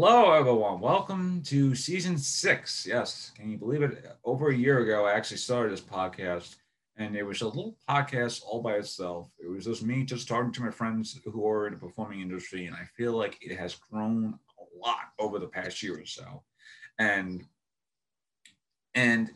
Hello, everyone. Welcome to season six. Yes, can you believe it? Over a year ago, I actually started this podcast, and it was a little podcast all by itself. It was just me just talking to my friends who are in the performing industry, and I feel like it has grown a lot over the past year or so. And and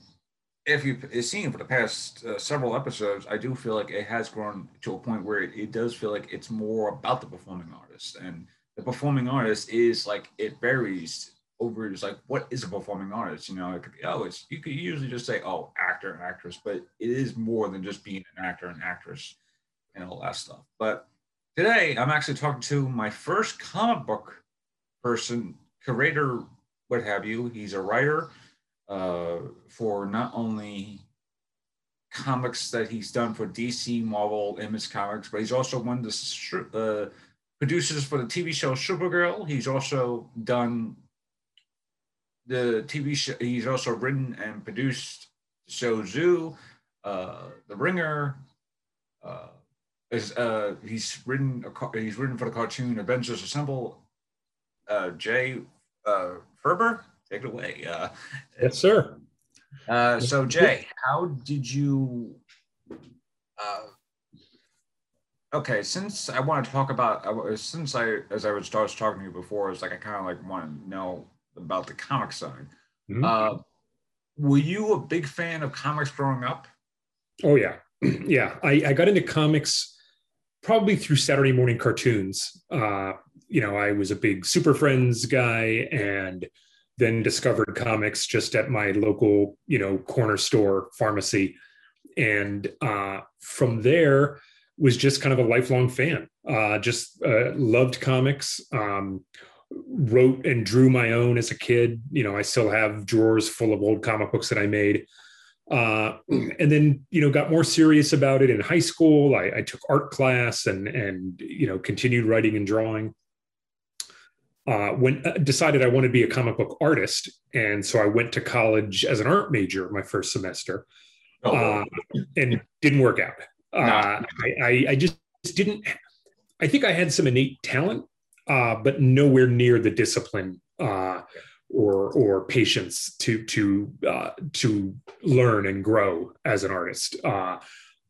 if you've seen for the past uh, several episodes, I do feel like it has grown to a point where it, it does feel like it's more about the performing artist and the performing artist is like it varies over it's like what is a performing artist you know? It could be oh it's you could usually just say oh actor actress but it is more than just being an actor and actress and all that stuff. But today i'm actually talking to my first comic book person curator what have you. He's a writer uh, for not only comics that he's done for dc marvel image comics but he's also one of the uh, producers for the TV show Supergirl. He's also done the TV show. He's also written and produced the show Zoo, uh, The Ringer. Uh, is, uh, he's written a, he's written for the cartoon Avengers Assemble. Uh, Jay uh, Faerber, take it away. Uh, yes, sir. Uh, so Jay, how did you uh, okay since i want to talk about since i as i was talking to you before it's like i kind of like want to know about the comic side. Mm-hmm. uh, were you a big fan of comics growing up? Oh yeah. Yeah. I, I got into comics probably through saturday morning cartoons. Uh, you know i was a big super friends guy and then discovered comics just at my local you know corner store pharmacy. And uh, from there was just kind of a lifelong fan. Uh, just uh, loved comics. Um, wrote and drew my own as a kid. You know, I still have drawers full of old comic books that I made. Uh, and then, you know, got more serious about it in high school. I, I took art class and and you know continued writing and drawing. Uh, when uh, decided I wanted to be a comic book artist, and so I went to college as an art major my first semester, oh, uh, and didn't work out. Uh, I, I, just didn't. I think I had some innate talent, uh, but nowhere near the discipline uh, or or patience to to uh, to learn and grow as an artist. Uh,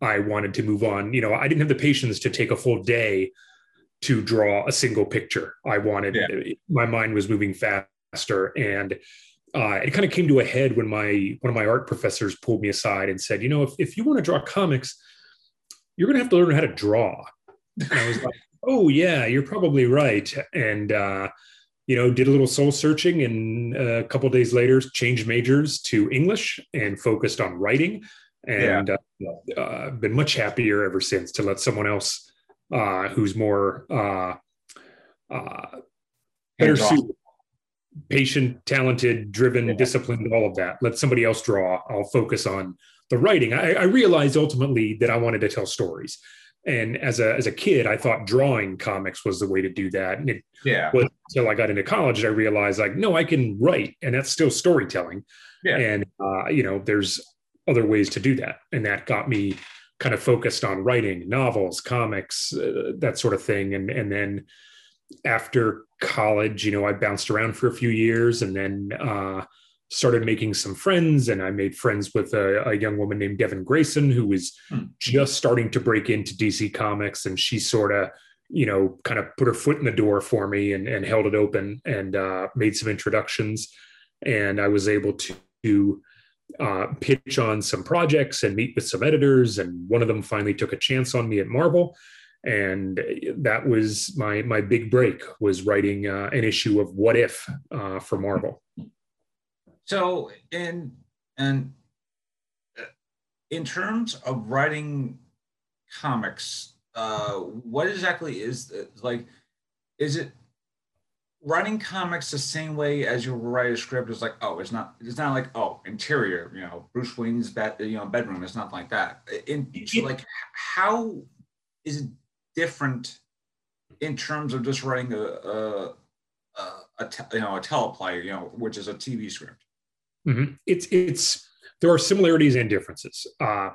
I wanted to move on. You know, I didn't have the patience to take a full day to draw a single picture. I wanted. Yeah. My mind was moving faster, and uh, it kind of came to a head when my one of my art professors pulled me aside and said, "You know, if if you want to draw comics." You're going to have to learn how to draw. And I was like, oh, yeah, you're probably right. And, uh, you know, did a little soul searching and a couple days later changed majors to English and focused on writing. And yeah. uh, uh, been much happier ever since to let someone else uh, who's more uh, uh, better suited, patient, talented, driven, yeah. disciplined, all of that. Let somebody else draw. I'll focus on the writing, I, I realized ultimately that I wanted to tell stories. And as a as a kid, I thought drawing comics was the way to do that. And it yeah. was until I got into college, I realized like, no, I can write, and that's still storytelling. Yeah. And uh, you know, there's other ways to do that, and that got me kind of focused on writing novels, comics, uh, that sort of thing. And and then after college, you know, I bounced around for a few years, and then uh, started making some friends and i made friends with a, a young woman named devin grayson who was hmm. just starting to break into dc comics and she sort of you know kind of put her foot in the door for me and, and held it open and uh, made some introductions. And i was able to uh, pitch on some projects and meet with some editors and one of them finally took a chance on me at marvel. And that was my my big break was writing uh, an issue of what if uh, for marvel so in and in terms of writing comics, uh, what exactly is it? like? Is it writing comics the same way as you write a script? Is like, oh, it's not. It's not like, oh, interior. You know, Bruce Wayne's bed. You know, bedroom. It's not like that. In so like, how is it different in terms of just writing a, a, a, a you know a teleplay, you know, which is a TV script? Mm-hmm. It's it's there are similarities and differences. Uh,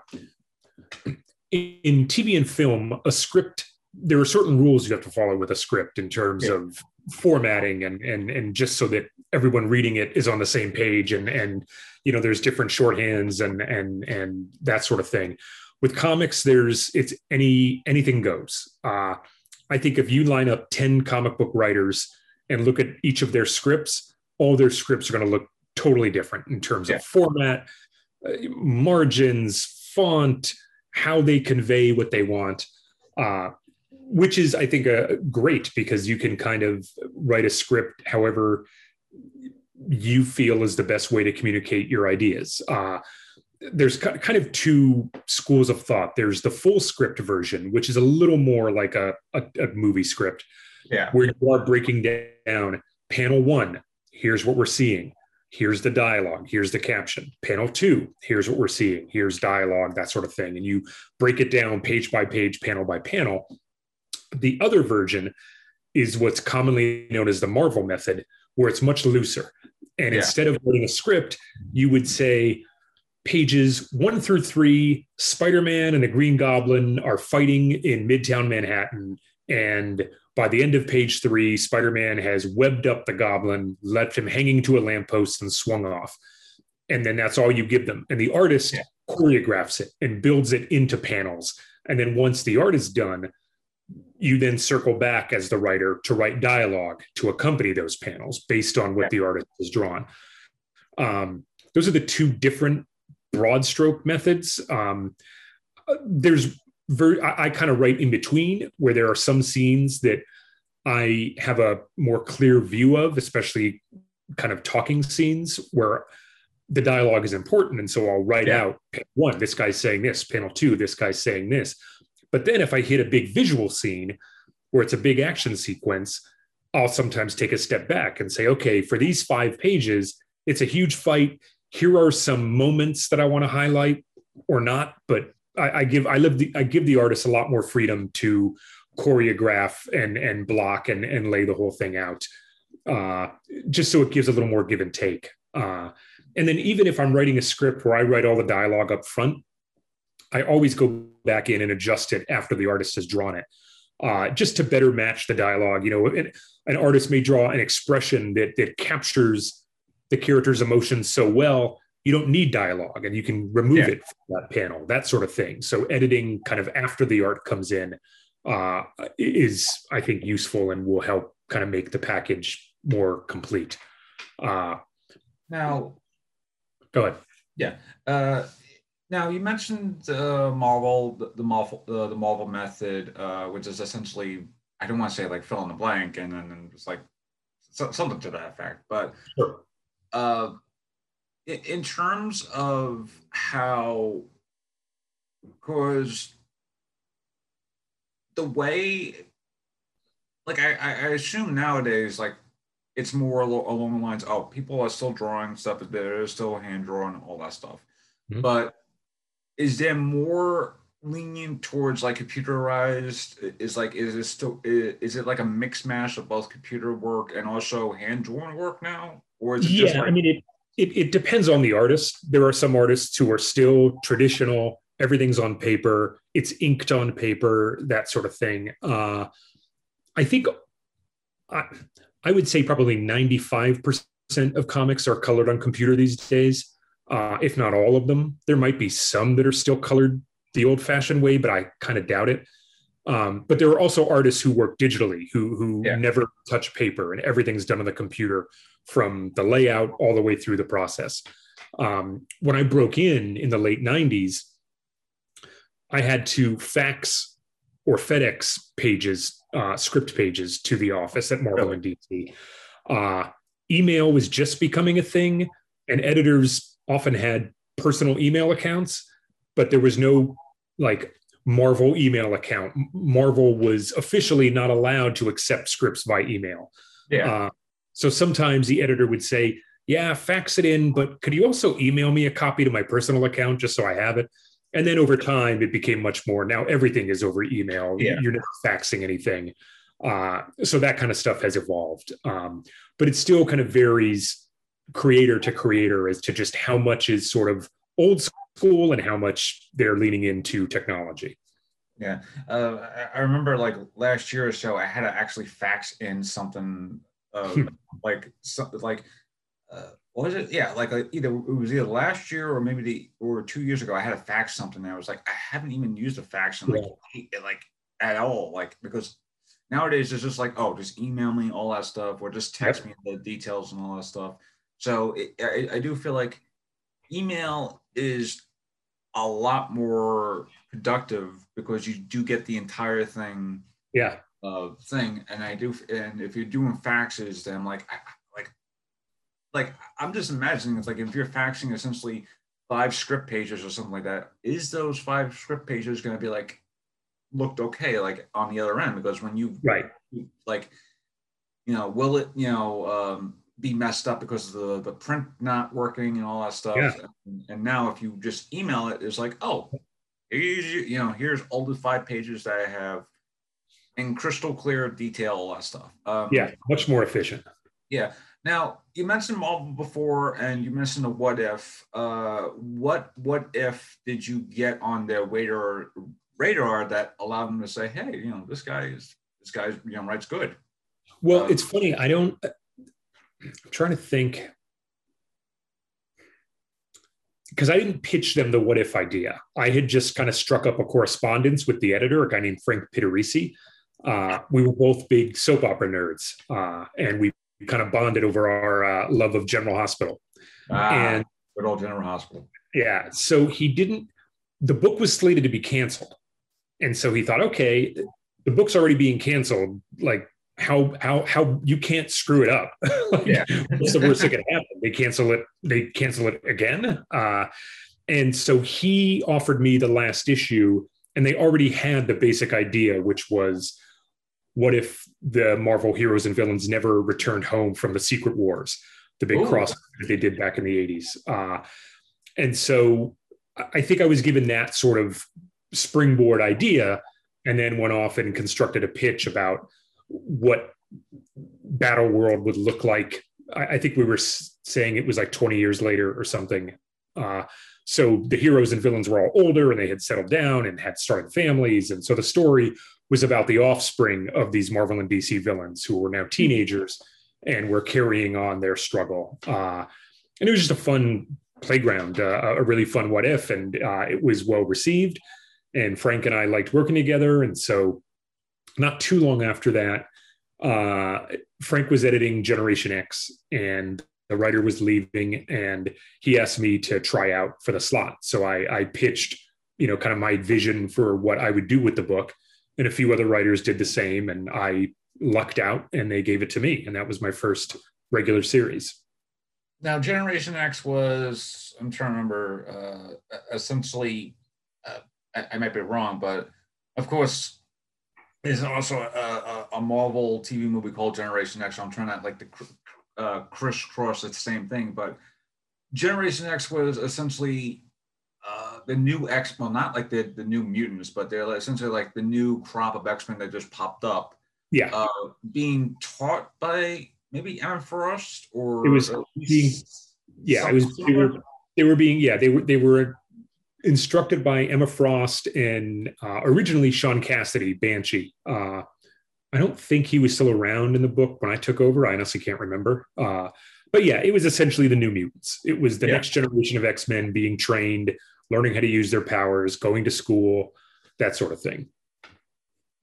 in TV and film, a script there are certain rules you have to follow with a script in terms yeah. of formatting and and and just so that everyone reading it is on the same page and and you know there's different shorthands and and and that sort of thing with comics there's it's any anything goes uh i think if you line up 10 comic book writers and look at each of their scripts all their scripts are going to look totally different in terms yeah. of format uh, margins font how they convey what they want uh, which is i think a great because you can kind of write a script however you feel is the best way to communicate your ideas. Uh, there's kind of two schools of thought. There's the full script version which is a little more like a, a, a movie script yeah. where you are breaking down panel one here's what we're seeing here's the dialogue here's the caption panel two here's what we're seeing here's dialogue that sort of thing and you break it down page by page panel by panel the other version is what's commonly known as the Marvel method, where it's much looser. And yeah. instead of writing a script, you would say pages one through three, Spider Man and the Green Goblin are fighting in Midtown Manhattan. And by the end of page three, Spider Man has webbed up the goblin, left him hanging to a lamppost, and swung off. And then that's all you give them. And the artist yeah. choreographs it and builds it into panels. And then once the art is done, you then circle back as the writer to write dialogue to accompany those panels based on what yeah. the artist has drawn. Um, those are the two different broad stroke methods. Um, there's very, I, I kind of write in between where there are some scenes that I have a more clear view of, especially kind of talking scenes where the dialogue is important. And so I'll write yeah. out one, this guy's saying this, panel two, this guy's saying this but then if I hit a big visual scene where it's a big action sequence, I'll sometimes take a step back and say, okay, for these five pages, it's a huge fight. Here are some moments that I want to highlight or not, but I, I give I live the I give the artist a lot more freedom to choreograph and and block and and lay the whole thing out, uh, just so it gives a little more give and take. Uh, and then even if I'm writing a script where I write all the dialogue up front, I always go back in and adjust it after the artist has drawn it, uh, just to better match the dialogue. You know, an, an artist may draw an expression that that captures the character's emotions so well you don't need dialogue and you can remove yeah. it from that panel that sort of thing so editing kind of after the art comes in uh, is i think useful and will help kind of make the package more complete uh, now go ahead yeah uh, now you mentioned uh, Marvel, the, the Marvel, uh, the Marvel method, uh, which is essentially I don't want to say like fill in the blank and then it's like so, something to that effect, but sure. In, in terms of how, because the way, like I, I assume nowadays, like it's more along the lines, oh, people are still drawing stuff, there is still hand drawn, all that stuff. Mm-hmm. But is there more lenient towards like computerized is like is it still is it like a mix mash of both computer work and also hand drawn work now or is it yeah like- i mean it, it it depends on the artist there are some artists who are still traditional everything's on paper it's inked on paper that sort of thing uh i think I, I would say probably 95% of comics are colored on computer these days uh, if not all of them. There might be some that are still colored the old fashioned way, but I kind of doubt it. Um, but there are also artists who work digitally, who who yeah. never touch paper, and everything's done on the computer from the layout all the way through the process. Um, when I broke in in the late '90s, I had to fax or FedEx pages, uh, script pages to the office at Marvel and DC. Uh, email was just becoming a thing, and editors often had personal email accounts, but there was no like Marvel email account. Marvel was officially not allowed to accept scripts by email. Yeah. Uh, so sometimes the editor would say, "Yeah, fax it in, but could you also email me a copy to my personal account just so I have it?" And then over time, it became much more. Now everything is over email. Yeah. You're never faxing anything. Uh, so that kind of stuff has evolved, um, but it still kind of varies creator to creator as to just how much is sort of old school and how much they're leaning into technology. Yeah, uh, I remember like last year or so, I had to actually fax in something uh, like so, like uh, what was it? Yeah, like, like either it was either last year or maybe the or two years ago. I had to fax something. And I was like, I haven't even used a fax in like yeah. like at all. Like because nowadays it's just like, oh, just email me all that stuff or just text yep. me the details and all that stuff. So it, I, I do feel like email is a lot more productive because you do get the entire thing. Yeah. Uh, thing, and I do, and if you're doing faxes, then like, I, like, like I'm just imagining it's like if you're faxing essentially five script pages or something like that, is those five script pages going to be like looked okay, like on the other end? Because when you right, like, you know, will it, you know, um, be messed up because of the, the print not working and all that stuff. Yeah. And, and now if you just email it, it's like, oh, you know, here's all the five pages that I have in crystal clear detail, all that stuff. Um, yeah, much more efficient. Yeah. Now you mentioned Marvel before, and you mentioned the what if. Uh, what what if did you get on their radar radar that allowed them to say, hey, you know, this guy is this guy you know writes good. Well, um, it's funny. I don't. I'm trying to think because I didn't pitch them the what if idea. I had just kind of struck up a correspondence with the editor, a guy named Frank Pittarese. Uh, we were both big soap opera nerds, uh, and we kind of bonded over our uh, love of General Hospital. Ah, and good old General Hospital. Yeah. So he didn't. The book was slated to be canceled, and so he thought, okay, the book's already being canceled. Like how how how you can't screw it up. like, yeah. what's the worst that can happen? They cancel it. They cancel it again. Uh, and so he offered me the last issue, and they already had the basic idea, which was, what if the Marvel heroes and villains never returned home from the Secret Wars, the big Ooh. cross that they did back in the '80s? Uh, and so I think I was given that sort of springboard idea, and then went off and constructed a pitch about what battle world would look like. I, I, think we were saying it was like 20 years later or something. Uh, so the heroes and villains were all older and they had settled down and had started families. And so the story was about the offspring of these marvel and dc villains who were now teenagers and were carrying on their struggle. Uh, and it was just a fun playground uh, a really fun what if. And uh, it was well received. And frank and i liked working together. And so not too long after that, uh, Frank was editing Generation X and the writer was leaving and he asked me to try out for the slot. So I, I pitched, you know, kind of my vision for what I would do with the book. And a few other writers did the same. And I lucked out and they gave it to me. And that was my first regular series. Now, Generation X was, I'm trying to remember, uh, essentially, uh, I, I might be wrong, but of course, there's also a, a, a, Marvel TV movie called Generation X. I'm trying to like the uh, crisscross the same thing, but Generation X was essentially uh, the new X. Well, not like the the new mutants, but they're essentially like the new crop of X Men that just popped up. Yeah, uh, being taught by maybe Emma Frost or it was being yeah, it was they were, they were being yeah they were they were instructed by Emma Frost and uh, originally Sean Cassidy, Banshee. Uh, I don't think he was still around in the book when I took over. I honestly can't remember. Uh, but yeah, it was essentially the New Mutants. It was the yeah. next generation of X Men being trained, learning how to use their powers, going to school, that sort of thing.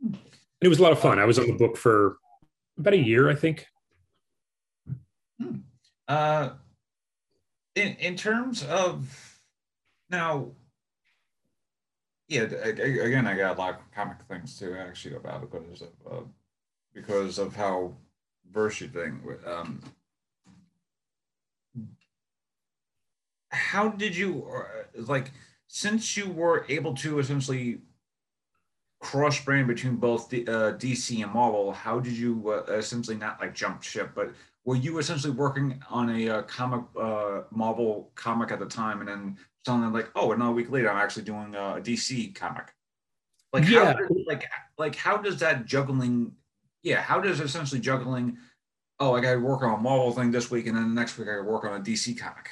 And it was a lot of fun. I was on the book for about a year, I think. Hmm. Uh, in in terms of now, yeah, again, I got a lot of comic things to actually about because of uh, because of how versed thing. Um, how did you uh, like since you were able to essentially cross brand between both the, uh, DC and Marvel? How did you uh, essentially not like jump ship, but were you essentially working on a uh, comic uh, Marvel comic at the time, and then telling them like, oh, another week later, I'm actually doing a DC comic. Like, yeah. how, like, like how does that juggling? Yeah, how does essentially juggling? Oh, I got to work on a Marvel thing this week, and then the next week I got to work on a DC comic.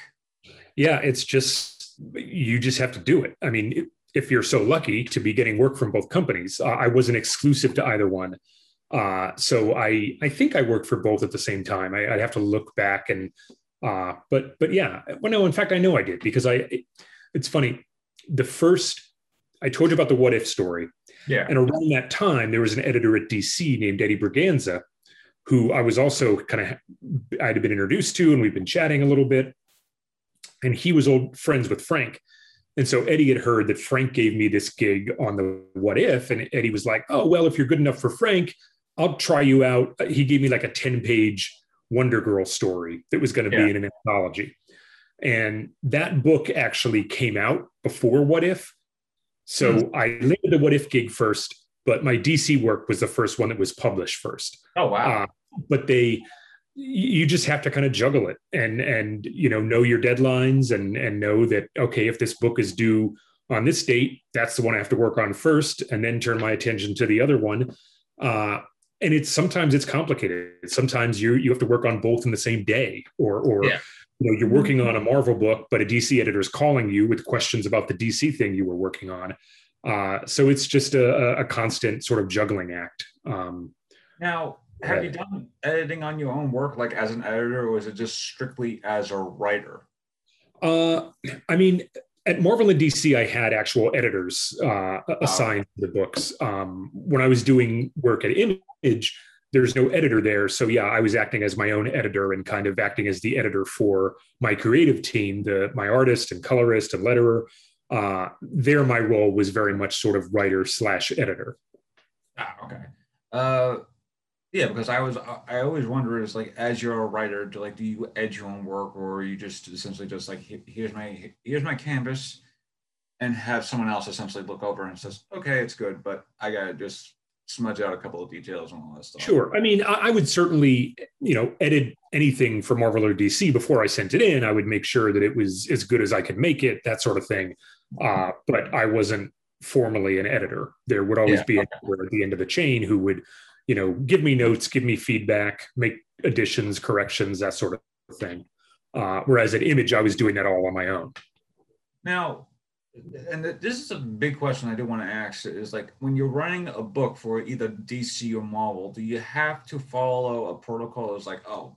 Yeah, it's just you just have to do it. I mean, if you're so lucky to be getting work from both companies, uh, I wasn't exclusive to either one. Uh, so I I think I worked for both at the same time. I, would have to look back and uh, but but yeah, well no, in fact I know I did because I it, it's funny. The first I told you about the what if story. Yeah. And around that time, there was an editor at DC named Eddie Berganza, who I was also kind of I'd been introduced to, and we've been chatting a little bit. And he was old friends with Frank. And so Eddie had heard that Frank gave me this gig on the What If, and Eddie was like, "Oh well, if you're good enough for Frank, I'll try you out." He gave me like a ten page Wonder Girl story that was going to yeah. be in an anthology, and that book actually came out before What If. So mm-hmm. I landed the What If gig first, but my DC work was the first one that was published first. Oh wow! Uh, but they you just have to kind of juggle it and and you know know your deadlines and and know that okay if this book is due on this date that's the one i have to work on first and then turn my attention to the other one uh, and it's sometimes it's complicated sometimes you you have to work on both in the same day or or yeah. you know you're working on a marvel book but a dc editor is calling you with questions about the dc thing you were working on uh, so it's just a, a constant sort of juggling act um, now have you done editing on your own work, like as an editor, or is it just strictly as a writer? Uh, I mean, at Marvel and DC, I had actual editors uh, assigned to the books. Um, when I was doing work at Image, there's no editor there. So yeah, I was acting as my own editor and kind of acting as the editor for my creative team, the my artist and colorist and letterer. Uh, there, my role was very much sort of writer slash editor. Ah, okay. Uh, yeah, because I was I always wonder is like as you're a writer, do like do you edge your own work or you just essentially just like here's my here's my canvas, and have someone else essentially look over and says okay it's good, but I gotta just smudge out a couple of details and all that stuff. Sure, I mean I, would certainly you know edit anything for Marvel or DC before I sent it in. I would make sure that it was as good as I could make it, that sort of thing. Uh, but I wasn't formally an editor. There would always yeah. be at the end of the chain who would you know, give me notes, give me feedback, make additions, corrections, that sort of thing. Uh, whereas at Image, I was doing that all on my own. Now, and this is a big question I do want to ask is like when you're running a book for either DC or Marvel, do you have to follow a protocol? It's like, oh,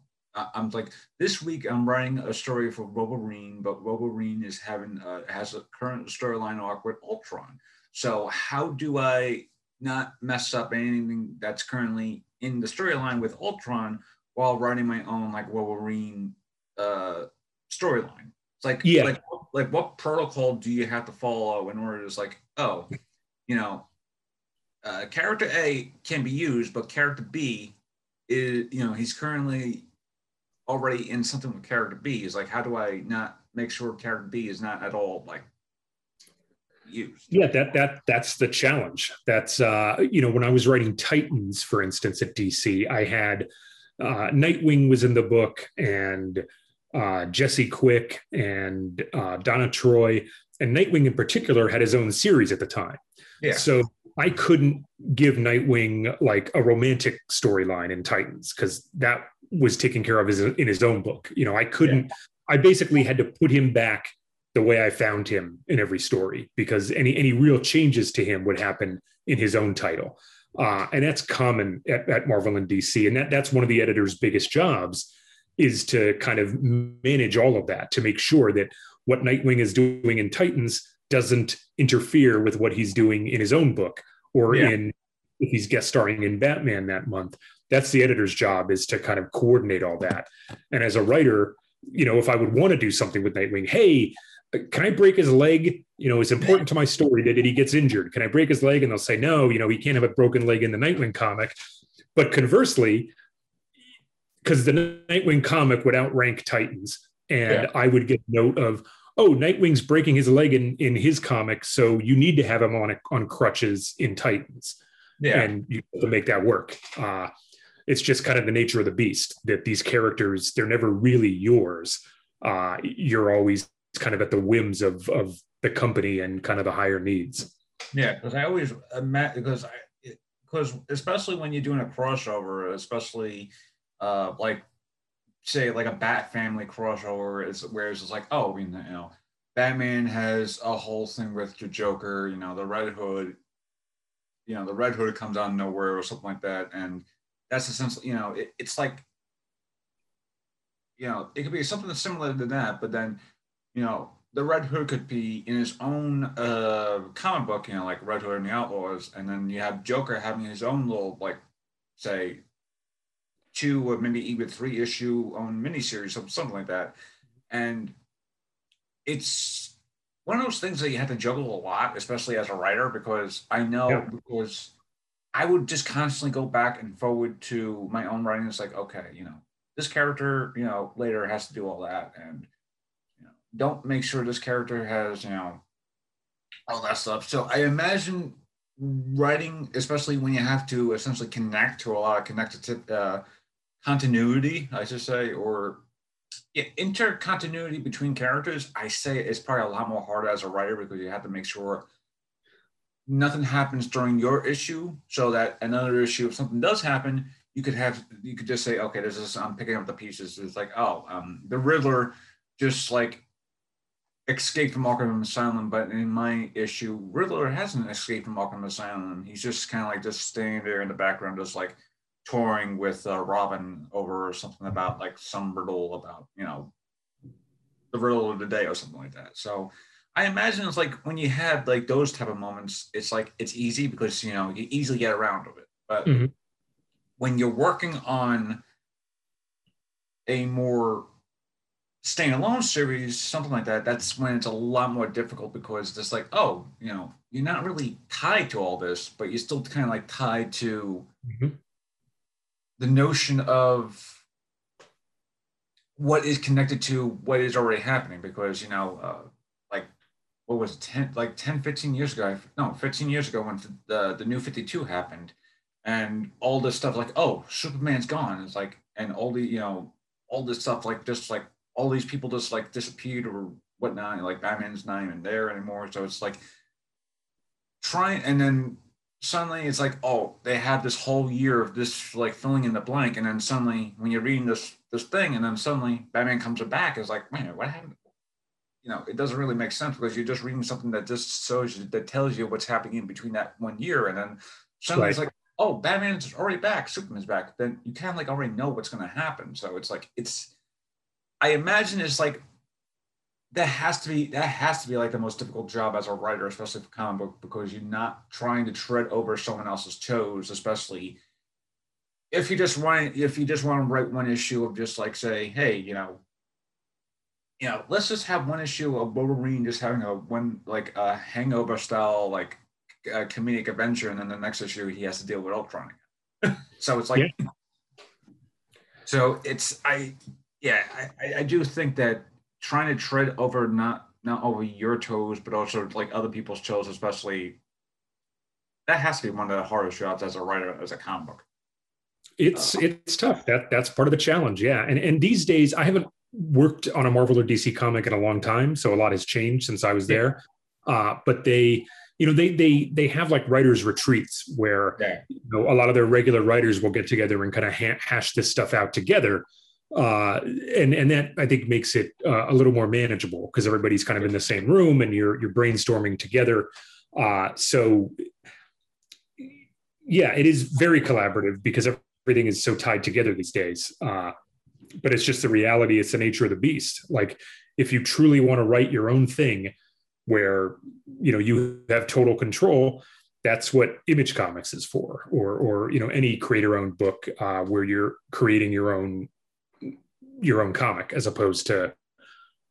I'm like this week I'm writing a story for Wolverine, but Wolverine is having uh, has a current storyline arc with Ultron. So how do I not mess up anything that's currently in the storyline with Ultron while writing my own like Wolverine uh, storyline. It's like yeah, like like what protocol do you have to follow in order to just like oh, you know, uh, character A can be used, but character B is you know he's currently already in something with character B. Is like how do I not make sure character B is not at all like used. Yeah, that that that's the challenge. That's uh, you know, when I was writing Titans, for instance, at DC, I had uh, Nightwing was in the book, and uh, Jesse Quick and uh, Donna Troy, and Nightwing in particular had his own series at the time. Yeah. So I couldn't give Nightwing like a romantic storyline in Titans because that was taken care of in his own book. You know, I couldn't. Yeah. I basically had to put him back the way I found him in every story because any any real changes to him would happen in his own title. Uh, and that's common at, at, Marvel and DC. And that, that's one of the editor's biggest jobs is to kind of manage all of that to make sure that what Nightwing is doing in Titans doesn't interfere with what he's doing in his own book or yeah. in if he's guest starring in Batman that month. That's the editor's job is to kind of coordinate all that. And as a writer, you know, if I would want to do something with Nightwing, hey, can I break his leg? You know, it's important to my story that he gets injured. Can I break his leg? And they'll say, no, you know, he can't have a broken leg in the Nightwing comic. But conversely, because the Nightwing comic would outrank Titans, and yeah. I would get note of, oh, Nightwing's breaking his leg in, in his comic, so you need to have him on on crutches in Titans. Yeah. And you have to make that work. Uh, it's just kind of the nature of the beast that these characters, they're never really yours. Uh, you're always kind of at the whims of of the company and kind of the higher needs. Yeah, because I always imagine because I because especially when you're doing a crossover, especially uh, like say like a Bat Family crossover, is where it's just like oh you know Batman has a whole thing with the Joker, you know the Red Hood. you know the Red Hood comes out of nowhere or something like that, and that's essentially you know it, it's like you know it could be something similar to that, but then you know the Red Hood could be in his own uh, comic book, you know, like Red Hood and the Outlaws, and then you have Joker having his own little like say two or maybe even three issue on miniseries, or something like that, and it's one of those things that you have to juggle a lot, especially as a writer, because I know yeah. because I would just constantly go back and forward to my own writing. It's like, okay, you know, this character, you know, later has to do all that. And don't make sure this character has, you know, all that stuff. So I imagine writing, especially when you have to essentially connect to a lot of connected uh, continuity, I should say, or yeah, intercontinuity between characters, I say it's probably a lot more harder as a writer because you have to make sure nothing happens during your issue so that another issue, if something does happen, you could have you could just say, okay, this is I'm picking up the pieces. It's like, oh, um, the Riddler just like escaped from Arkham Asylum, but in my issue, Riddler hasn't escaped from Arkham Asylum. He's just kind of like just staying there in the background, just like touring with uh, Robin over something about like some riddle about you know the riddle of the day or something like that. So I imagine it's like when you have like those type of moments, it's like it's easy because you know you easily get around of it. But mm-hmm. when you're working on a more standalone series, something like that, that's when it's a lot more difficult because it's like, oh, you know, you're not really tied to all this, but you're still kind of like tied to mm-hmm. the notion of what is connected to what is already happening because you know uh, like what was it, 10 like 10 15 years ago no 15 years ago when the the new 52 happened and all this stuff like oh superman's gone. It's like and all the you know all this stuff like just like all these people just like disappeared or whatnot like batman's not even there anymore so it's like trying and then suddenly it's like, oh, they had this whole year of this like filling in the blank, and then suddenly when you're reading this this thing, and then suddenly Batman comes back, it's like, man, what happened? You know, it doesn't really make sense because you're just reading something that just shows you that tells you what's happening in between that one year, and then suddenly right. it's like, oh, Batman's already back, Superman's back. Then you kind of like already know what's going to happen. So it's like it's. I imagine it's like that has to be that has to be like the most difficult job as a writer, especially for comic book, because you're not trying to tread over someone else's toes, especially if you just want if you just want to write one issue of just like say, hey, you know, you know, let's just have one issue of Wolverine just having a one like a hangover style like a comedic adventure, and then the next issue he has to deal with Ultron again. so it's like, yeah. so it's I, yeah, I, I do think that trying to tread over not not over your toes, but also like other people's toes, especially that has to be one of the hardest jobs as a writer as a comic book. It's uh, it's tough. That that's part of the challenge. Yeah, and and these days I haven't worked on a Marvel or DC comic in a long time, so a lot has changed since I was there. Uh, but they, you know, they they they have like writers retreats where yeah. you know, a lot of their regular writers will get together and kind of ha- hash this stuff out together uh, and and that I think makes it uh, a little more manageable because everybody's kind of in the same room and you're you're brainstorming together. Uh, so yeah, it is very collaborative because everything is so tied together these days. Uh, but it's just the reality; it's the nature of the beast. Like if you truly want to write your own thing, where you know you have total control, that's what image comics is for or or you know any creator owned book uh, where you're creating your own your own comic as opposed to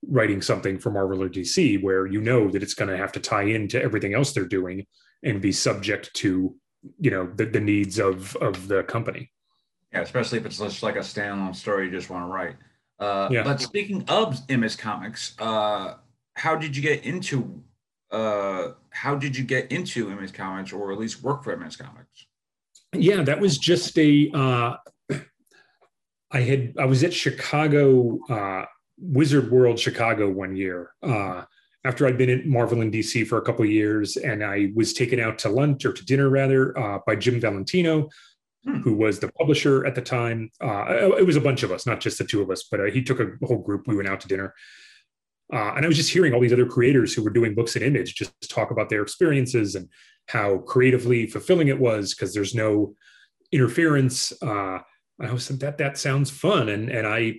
writing something for Marvel or DC where you know that it's going to have to tie into everything else they're doing and be subject to you know the, the needs of of the company. Yeah, especially if it's just like a standalone story you just want to write. Uh, yeah. But speaking of Image Comics, uh, how did you get into uh, how did you get into Image Comics or at least work for Image Comics? Yeah, that was just a uh, I had I was at Chicago uh, Wizard World Chicago one year uh, after I'd been at Marvel in DC for a couple years, and I was taken out to lunch or to dinner rather uh, by Jim Valentino, hmm. who was the publisher at the time. Uh, it was a bunch of us, not just the two of us, but uh, he took a whole group. We went out to dinner, Uh, and I was just hearing all these other creators who were doing books in image just talk about their experiences and how creatively fulfilling it was because there's no interference. I was like, that that sounds fun, and and I,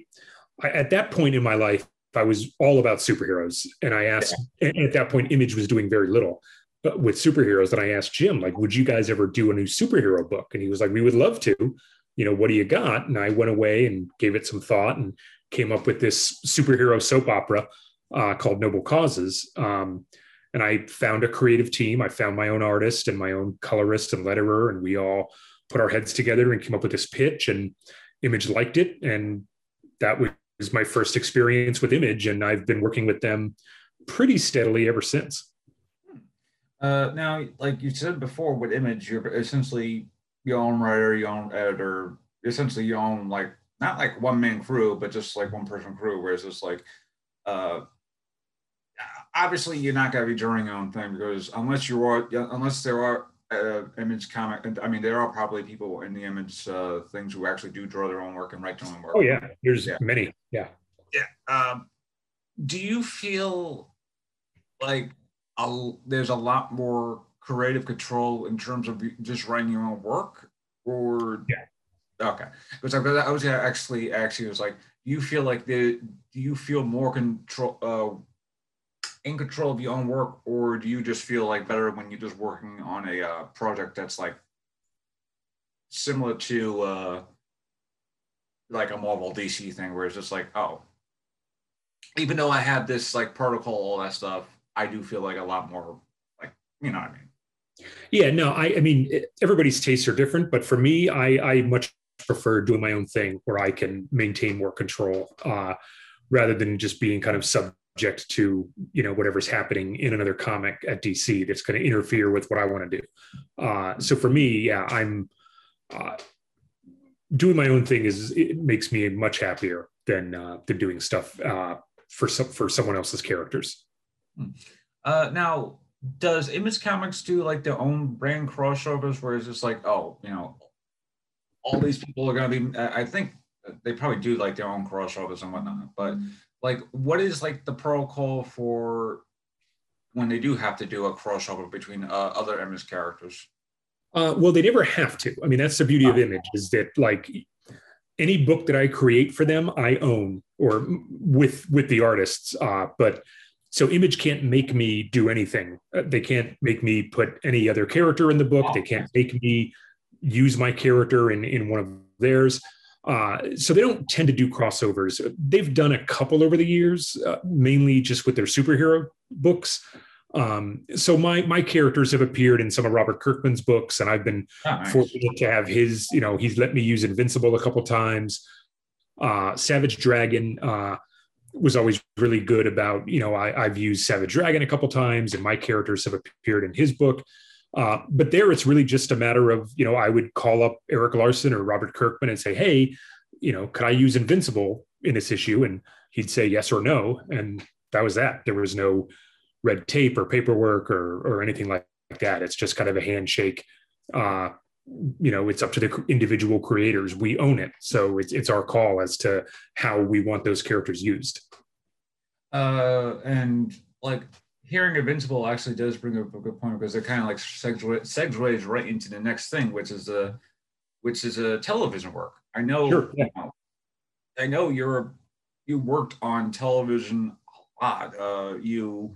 I, at that point in my life I was all about superheroes, and I asked. Yeah. at that point, Image was doing very little, but with superheroes. And I asked Jim, like, would you guys ever do a new superhero book? And he was like, we would love to. You know, what do you got? And I went away and gave it some thought and came up with this superhero soap opera uh, called Noble Causes. Um, and I found a creative team. I found my own artist and my own colorist and letterer, and we all put our heads together and came up with this pitch. And Image liked it, and that was my first experience with Image. And I've been working with them pretty steadily ever since. Uh, now, like you said before, with Image, you're essentially your own writer, your own editor, essentially your own like not like one man crew, but just like one person crew. Whereas it's like uh, obviously you're not going to be drawing your own thing because unless you are unless there are uh, image comic i mean there are probably people in the image uh, things who actually do draw their own work and write their own work. Oh yeah. There's yeah. many. Yeah. Yeah. Um, do you feel like a, there's a lot more creative control in terms of just writing your own work or? Yeah. Okay. Because I, I was actually actually was like do you feel like the do you feel more control uh, in control of your own work, or do you just feel like better when you're just working on a uh, project that's like similar to uh, like a Marvel DC thing, where it's just like, oh, even though I have this like protocol, all that stuff, I do feel like a lot more like you know what I mean. Yeah, no, I, I mean everybody's tastes are different, but for me, I, I much prefer doing my own thing where I can maintain more control uh, rather than just being kind of sub subject to you know whatever's happening in another comic at DC that's going to interfere with what I want to do. Uh, so for me, yeah, I'm uh, doing my own thing is it makes me much happier than uh, than doing stuff uh, for some for someone else's characters. Hmm. Uh, now, does Image Comics do like their own brand crossovers, where it's just like, oh, you know, all these people are going to be? I think they probably do like their own crossovers and whatnot, but like what is like the protocol for when they do have to do a crossover between uh, other image characters? Uh, well they never have to. I mean that's the beauty of image is that like any book that i create for them i own or with with the artists uh, but so image can't make me do anything. Uh, they can't make me put any other character in the book. They can't make me use my character in in one of theirs uh, so they don't tend to do crossovers. They've done a couple over the years, uh, mainly just with their superhero books. Um, so my my characters have appeared in some of Robert Kirkman's books, and I've been nice. fortunate to have his. You know, he's let me use Invincible a couple times. Uh, Savage Dragon uh, was always really good about. You know, I, I've used Savage Dragon a couple times, and my characters have appeared in his book. Uh, but there, it's really just a matter of, you know, I would call up Erik Larsen or Robert Kirkman and say, hey, you know, could I use Invincible in this issue? And he'd say yes or no. And that was that. There was no red tape or paperwork or, or anything like that. It's just kind of a handshake. Uh, you know, it's up to the individual creators. We own it. So it's, it's our call as to how we want those characters used. Uh, and like hearing Invincible actually does bring up a good point because it kind of like segues right into the next thing, which is a which is a television work. I know, sure, yeah. you know I know you're you worked on television a lot. Uh, you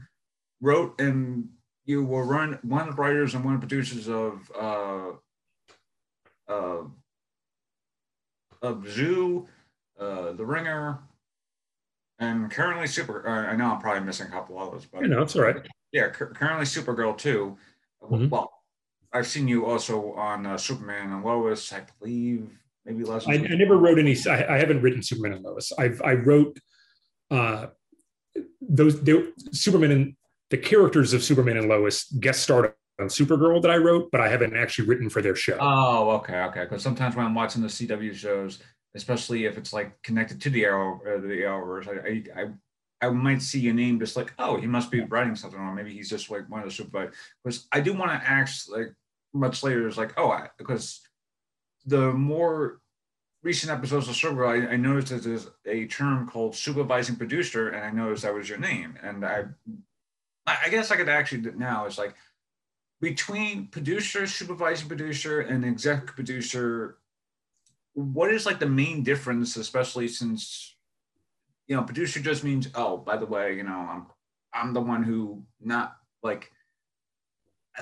wrote and you were run one of the writers and one of the producers of uh, uh, of Zoo, uh, The Ringer, and currently super. Uh, I know I'm probably missing a couple others, but you know it's all right. Yeah, cu- currently Supergirl too. Mm-hmm. Well, I've seen you also on uh, Superman and Lois, I believe. Maybe less. I, I, never wrote any. I, I, haven't written Superman and Lois. I've I wrote uh, those they, Superman and the characters of Superman and Lois guest starred on Supergirl that I wrote, but I haven't actually written for their show. Oh, okay, okay. Because sometimes when I'm watching the CW shows, especially if it's like connected to the arrow uh, the Arrowverse. I, I I might see a name just like oh he must be writing something or maybe he's just like one of the super because I do want to ask like much later is like oh I, because the more recent episodes of Supergirl, I, I noticed that there's a term called supervising producer, and I noticed that was your name. And I, I guess I could actually now. It's like between producer, supervising producer, and exec producer. What is like the main difference, especially since you know producer just means oh by the way you know I'm I'm the one who not like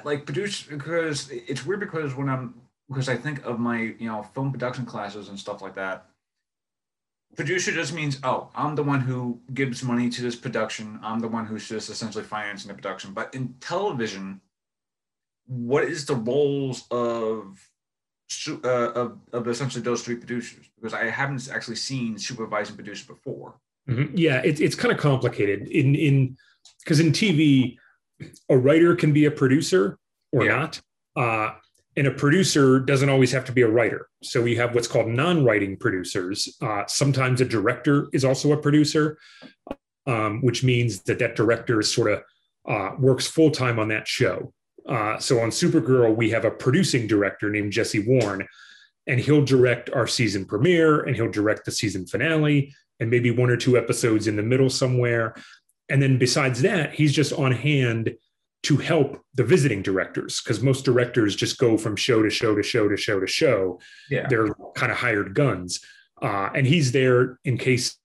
like produce because it's weird because when I'm because I think of my you know film production classes and stuff like that. Producer just means oh I'm the one who gives money to this production. I'm the one who's just essentially financing the production. But in television, what is the roles of uh, of, of essentially those three producers? Because I haven't actually seen supervising producer before. Mm-hmm. Yeah, it, it's kind of complicated in in because in TV, a writer can be a producer or yeah. not. Uh, and a producer doesn't always have to be a writer. So we have what's called non-writing producers. Uh, sometimes a director is also a producer, um, which means that that director sort of uh, works full time on that show. Uh, so on Supergirl, we have a producing director named Jesse Warn, and he'll direct our season premiere, and he'll direct the season finale, and maybe one or two episodes in the middle somewhere. And then besides that, he's just on hand to help the visiting directors because most directors just go from show to show to show to show to show. Yeah. They're kind of hired guns. Uh, and he's there in case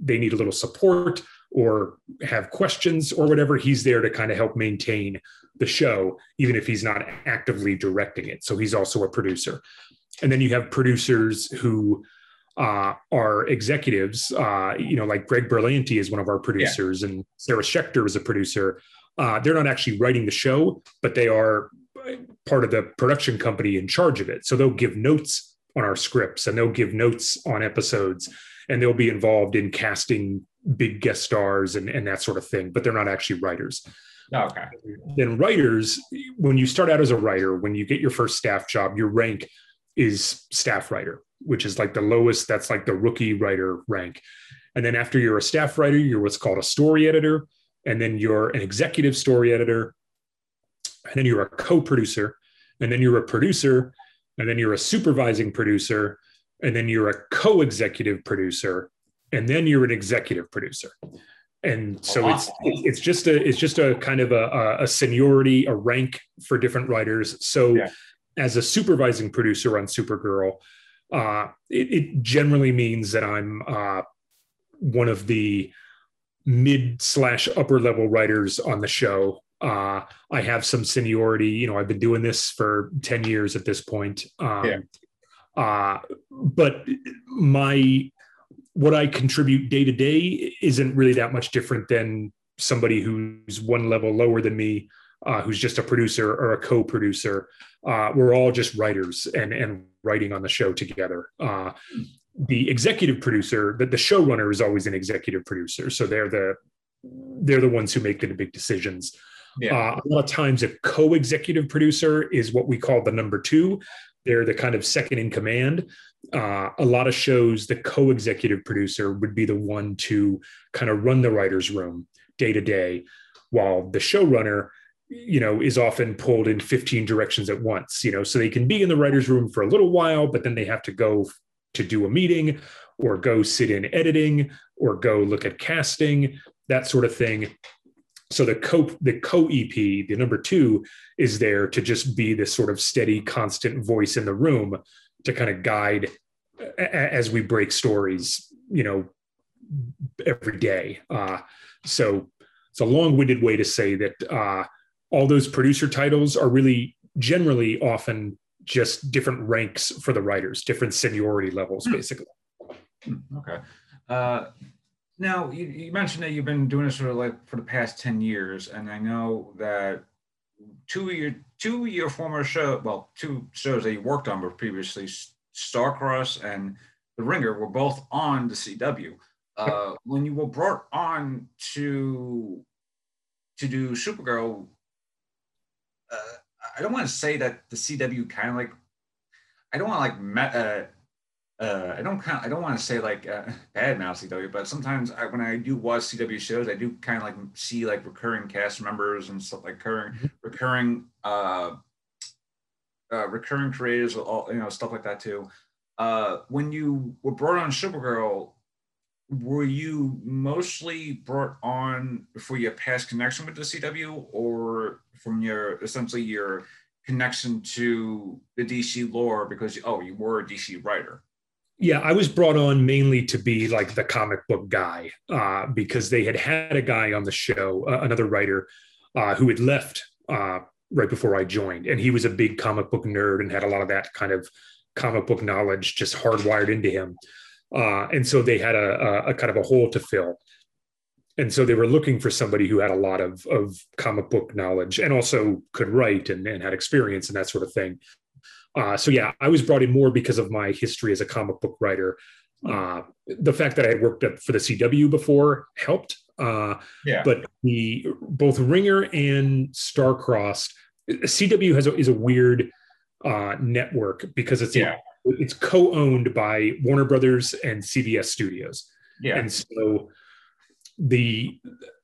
they need a little support or have questions or whatever. He's there to kind of help maintain the show, even if he's not actively directing it. So he's also a producer. And then you have producers who uh, are executives, uh, you know, like Greg Berlanti is one of our producers, yeah. and Sarah Schechter is a producer. Uh, they're not actually writing the show, but they are part of the production company in charge of it. So they'll give notes on our scripts and they'll give notes on episodes and they'll be involved in casting big guest stars and, and that sort of thing, but they're not actually writers. Oh, okay. Then writers, when you start out as a writer, when you get your first staff job, your rank is staff writer, which is like the lowest, that's like the rookie writer rank. And then after you're a staff writer, you're what's called a story editor and then you're an executive story editor, and then you're a co-producer, and then you're a producer, and then you're a supervising producer, and then you're a co-executive producer, and then you're an executive producer. And so oh, it's it's just a it's just a kind of a, a seniority, a rank for different writers. So yeah. as a supervising producer on Supergirl, uh, it, it, generally means that I'm uh, one of the mid slash upper level writers on the show. Uh, I have some seniority. You know, I've been doing this for 10 years at this point. Um, yeah. uh, but my, what I contribute day to day isn't really that much different than somebody who's one level lower than me, uh, who's just a producer or a co producer. Uh, we're all just writers and, and writing on the show together. Uh, the executive producer, that the showrunner is always an executive producer. So they're the they're the ones who make the big decisions. Yeah. Uh, a lot of times, a co-executive producer is what we call the number two. They're the kind of second in command. Uh, a lot of shows, the co-executive producer would be the one to kind of run the writers' room day to day, while the showrunner, you know, is often pulled in 15 directions at once. You know, so they can be in the writers' room for a little while, but then they have to go to do a meeting or go sit in editing or go look at casting, that sort of thing. So the co the co EP, the number two, is there to just be this sort of steady, constant voice in the room to kind of guide as we break stories, you know, every day. Uh, so it's a long-winded way to say that uh, all those producer titles are really generally often just different ranks for the writers, different seniority levels, hmm. basically. Hmm, okay. Uh, now you, you, mentioned that you've been doing this sort of like for the past 10 years, and I know that two of your two of your former show, well, two shows that you worked on were previously Starcross and The Ringer were both on the CW. Uh, when you were brought on to to do Supergirl, uh, I don't want to say that the CW kind of like I don't want to like met, uh, uh, I don't kind I don't want to say like uh, bad mouth CW, but sometimes I, when I do watch CW shows, I do kind of like see like recurring cast members and stuff like recurring mm-hmm. recurring uh, uh, recurring creators, all you know stuff like that too. uh, when you were brought on Supergirl, were you mostly brought on for your past connection with the CW, or from your essentially your connection to the DC lore because oh you were a DC writer? Yeah, I was brought on mainly to be like the comic book guy uh, because they had had a guy on the show, uh, another writer, uh, who had left uh, right before I joined, and he was a big comic book nerd and had a lot of that kind of comic book knowledge just hardwired into him. Uh, and so they had a, a, a, kind of a hole to fill. And so they were looking for somebody who had a lot of, of comic book knowledge and also could write and, and had experience and that sort of thing. Uh, so yeah, I was brought in more because of my history as a comic book writer. Uh, the fact that I had worked for the CW before helped. Uh, yeah. But the both Ringer and Starcrossed, CW has a, is a weird uh, network because it's yeah. it's co-owned by Warner Brothers and CBS Studios. Yeah. And so the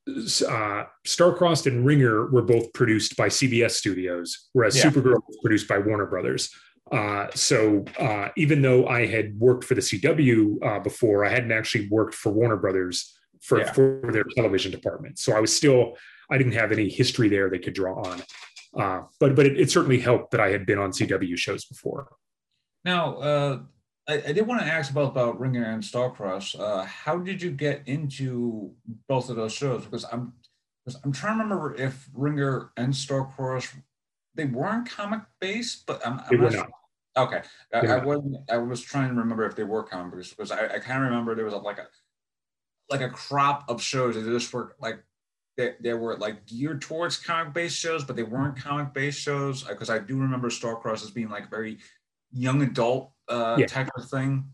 uh, Starcrossed and Ringer were both produced by CBS Studios, whereas yeah. Supergirl was produced by Warner Brothers. Uh, so uh, even though I had worked for the CW uh, before, I hadn't actually worked for Warner Brothers for, yeah. for their television department. So I was still I didn't have any history there they could draw on. Uh, but but it, it, certainly helped that I had been on CW shows before. Now, uh, I, I, did want to ask about, about Ringer and Starcross. Uh, how did you get into both of those shows? Because I'm because I'm trying to remember if Ringer and Starcross they weren't comic based, but I'm, I'm not, not. Okay, I, I, wasn't. I was trying to remember if they were comic based because I, I kind of remember there was a, like a like a crop of shows that just were like that there were like geared towards comic based shows, but they weren't comic based shows. Because I do remember Starcross as being like very young adult uh, yeah. type of thing.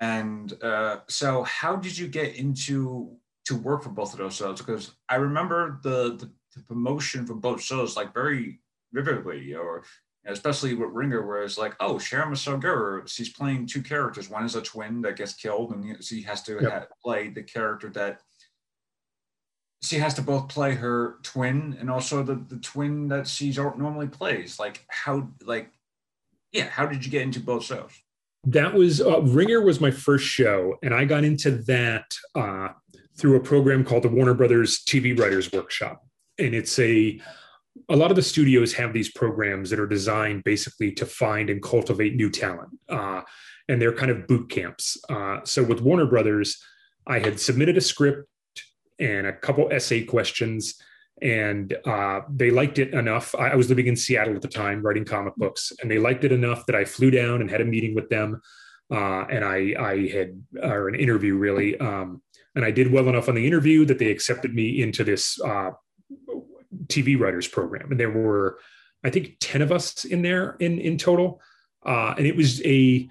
And uh, so, how did you get into to work for both of those shows? Because I remember the, the, the promotion for both shows like very vividly, or especially with Ringer, where it's like, oh, Sarah Michelle Gellar, she's playing two characters. One is a twin that gets killed, and she has to yep. have, play the character that she has to both play her twin and also the, the twin that she normally plays. Like how, like, yeah, how did you get into both shows? That was uh, Ringer was my first show, and I got into that uh, through a program called the Warner Brothers TV Writers Workshop, and it's a a lot of the studios have these programs that are designed basically to find and cultivate new talent, uh, and they're kind of boot camps. Uh, so with Warner Brothers, I had submitted a script and a couple essay questions. And uh, they liked it enough. I, I, was living in Seattle at the time, writing comic books, and they liked it enough that I flew down and had a meeting with them. Uh, and I, I had, or an interview really. Um, and I did well enough on the interview that they accepted me into this uh, TV writers program. And there were, I think, 10 of us in there in, in total. Uh, and it was a,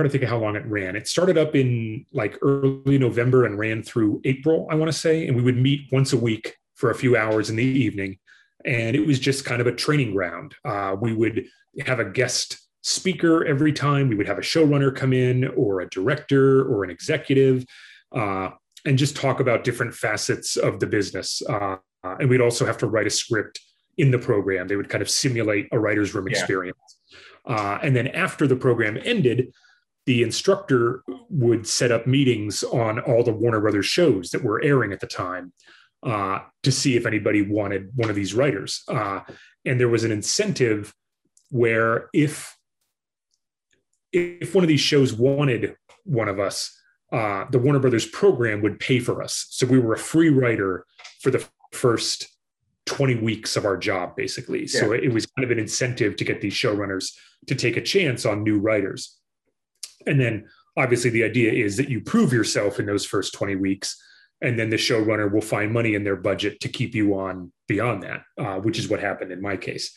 trying to think of how long it ran. It started up in like early November and ran through April, I want to say. And we would meet once a week for a few hours in the evening. And it was just kind of a training ground. Uh, we would have a guest speaker every time. We would have a showrunner come in, or a director, or an executive, uh, and just talk about different facets of the business. Uh, and we'd also have to write a script in the program. They would kind of simulate a writer's room yeah. experience. Uh, and then after the program ended, the instructor would set up meetings on all the Warner Brothers shows that were airing at the time uh, to see if anybody wanted one of these writers. Uh, and there was an incentive where if if one of these shows wanted one of us, uh, the Warner Brothers program would pay for us. So we were a free writer for the first 20 weeks of our job, basically. Yeah. So it was kind of an incentive to get these showrunners to take a chance on new writers. And then obviously the idea is that you prove yourself in those first 20 weeks and then the showrunner will find money in their budget to keep you on beyond that uh, which is what happened in my case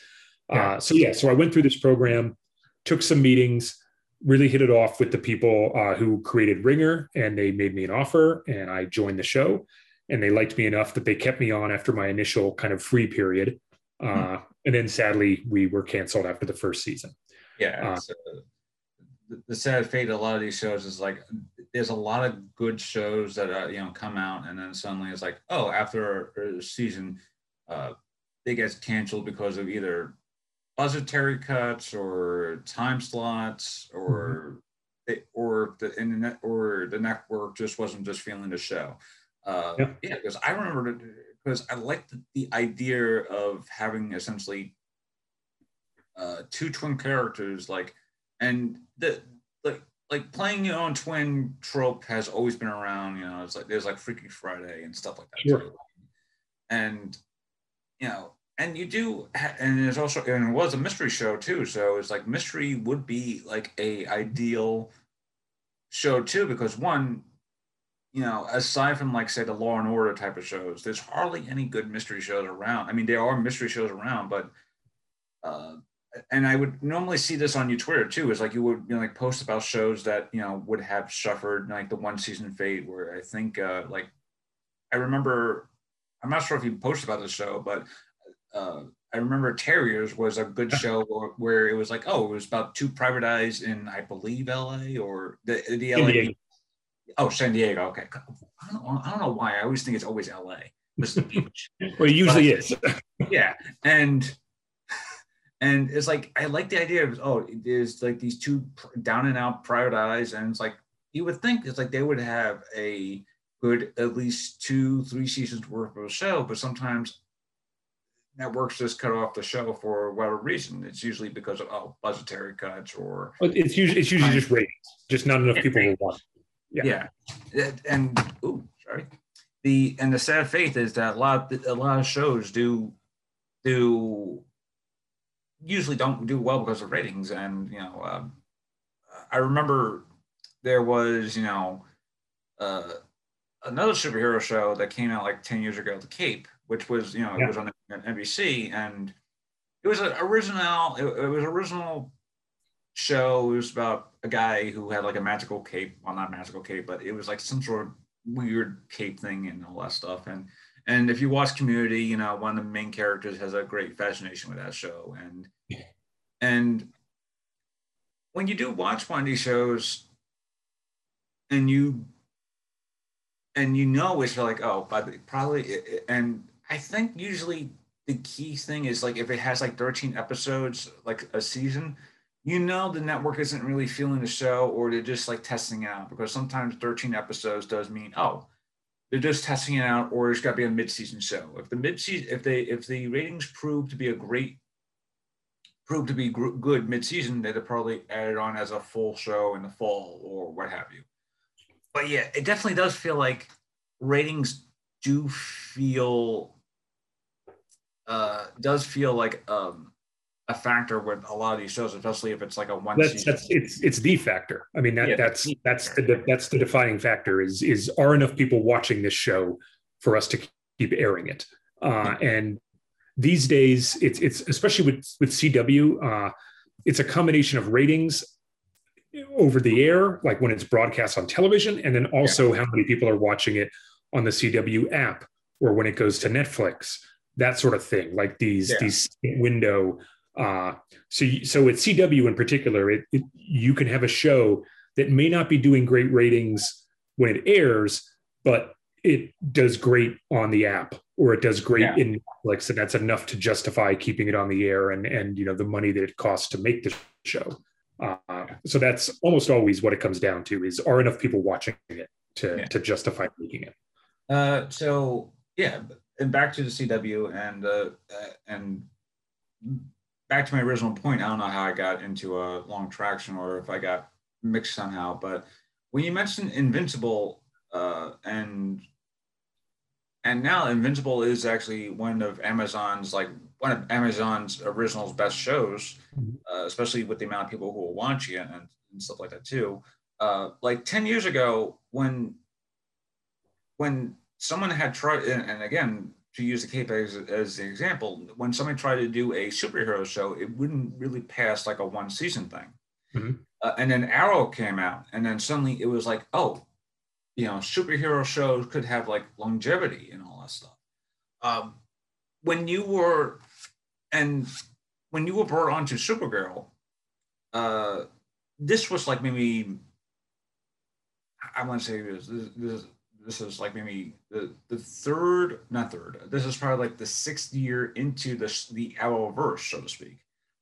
yeah. Uh, so yeah so i went through this program took some meetings really hit it off with the people uh, who created ringer and they made me an offer and i joined the show and they liked me enough that they kept me on after my initial kind of free period mm-hmm. and then sadly we were canceled after the first season yeah uh, the sad fate of a lot of these shows is like there's a lot of good shows that uh, you know come out and then suddenly it's like oh after a, season uh, they get canceled because of either budgetary cuts or time slots or they, or the internet or the network just wasn't just feeling the show. Uh, yeah, because I remember because I liked the, the, idea of having essentially uh, two twin characters, like, and the like like playing your own twin trope has always been around. You know, it's like there's like Freaky Friday and stuff like that. Sure. Too. And you know, and you do, and there's also, and it was a mystery show too. So it's like mystery would be like a ideal show too, because one, you know, aside from like say the Law and Order type of shows, there's hardly any good mystery shows around. I mean, there are mystery shows around, but uh, and I would normally see this on your Twitter too. Is like you would you know, like post about shows that you know would have suffered like the one season fate. Where I think uh, like I remember, I'm not sure if you posted about the show, but uh, I remember Terriers was a good show where it was like, oh, it was about two private eyes in, I believe, LA or the the LA. Oh, San Diego. Okay, I don't, know, I don't know why. I always think it's always LA. It's the beach. well, it usually but, is. yeah, and and it's like I like the idea of oh, there's like these two down and out private eyes, and it's like you would think it's like they would have a good at least two, three seasons worth of a show, but sometimes networks just cut off the show for whatever reason. It's usually because of oh budgetary cuts or but it's usually it's usually just ratings, just not enough people will watch. Yeah. yeah, and ooh, sorry. The and the sad faith is that a lot of, a lot of shows do do usually don't do well because of ratings, and you know, um, I remember there was you know uh, another superhero show that came out like ten years ago, The Cape, which was you know yeah. it was on NBC and it was an original it, it was original show. It was about a guy who had like a magical cape, well not magical cape, but it was like some sort of weird cape thing and all that stuff. And and if you watch Community, you know one of the main characters has a great fascination with that show. And and when you do watch one of these shows, and you and you know it's like oh, but probably and I think usually the key thing is like if it has like 13 episodes, like a season, you know the network isn't really feeling the show or they're just like testing out because sometimes 13 episodes does mean oh they're just testing it out or it's got to be a mid-season show. If the mid-season if they if the ratings prove to be a great prove to be gr- good mid-season they'd probably add it on as a full show in the fall or what have you. But yeah it definitely does feel like ratings do feel uh, does feel like um, a factor with a lot of these shows, especially if it's like a one. That's, that's it's it's the factor. I mean that yeah, that's that's the that's the defining factor is is are enough people watching this show for us to keep airing it. Uh, and these days, it's it's especially with with CW, uh, it's a combination of ratings over the air, like when it's broadcast on television, and then also yeah. how many people are watching it on the CW app or when it goes to Netflix that sort of thing, like these yeah. these window. Uh, so so at CW in particular, it, it, you can have a show that may not be doing great ratings when it airs, but it does great on the app or it does great yeah. in Netflix, and that's enough to justify keeping it on the air and and you know the money that it costs to make the show. Uh, so that's almost always what it comes down to: is are enough people watching it to yeah. to justify making it? Uh, so yeah, and back to the CW and uh, uh, and back to my original point. I don't know how I got into a long traction or if I got mixed somehow, but when you mentioned Invincible uh, and and now Invincible is actually one of Amazon's like one of Amazon's original's best shows, mm-hmm. uh, especially with the amount of people who will watch it and, and stuff like that too. Uh, like ten years ago, when when someone had tried, and again, to use the Cape as, as the example, when somebody tried to do a superhero show, it wouldn't really pass like a one season thing. Mm-hmm. Uh, and then Arrow came out, and then suddenly it was like, oh, you know, superhero shows could have like longevity and all that stuff. Um, when you were, and when you were brought onto Supergirl, uh, this was like maybe, I want to say this, this, this this is like maybe the, the third, not third. This is probably like the sixth year into the the Arrowverse, so to speak.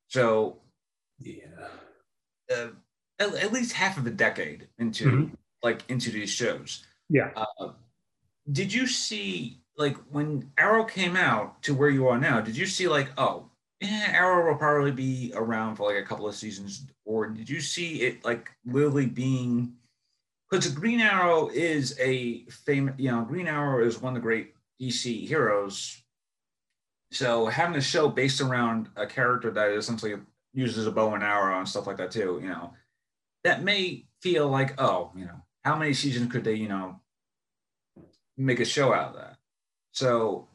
So, yeah. Uh, at, at least half of a decade into Mhm. like into these shows. Yeah. Uh, did you see like when Arrow came out to where you are now? Did you see like oh yeah Arrow will probably be around for like a couple of seasons, or did you see it like literally being because Green Arrow is a famous you know Green Arrow is one of the great DC heroes. So having a show based around a character that essentially uses a bow and arrow and stuff like that too, you know, that may feel like, oh, you know, how many seasons could they, you know, make a show out of that? So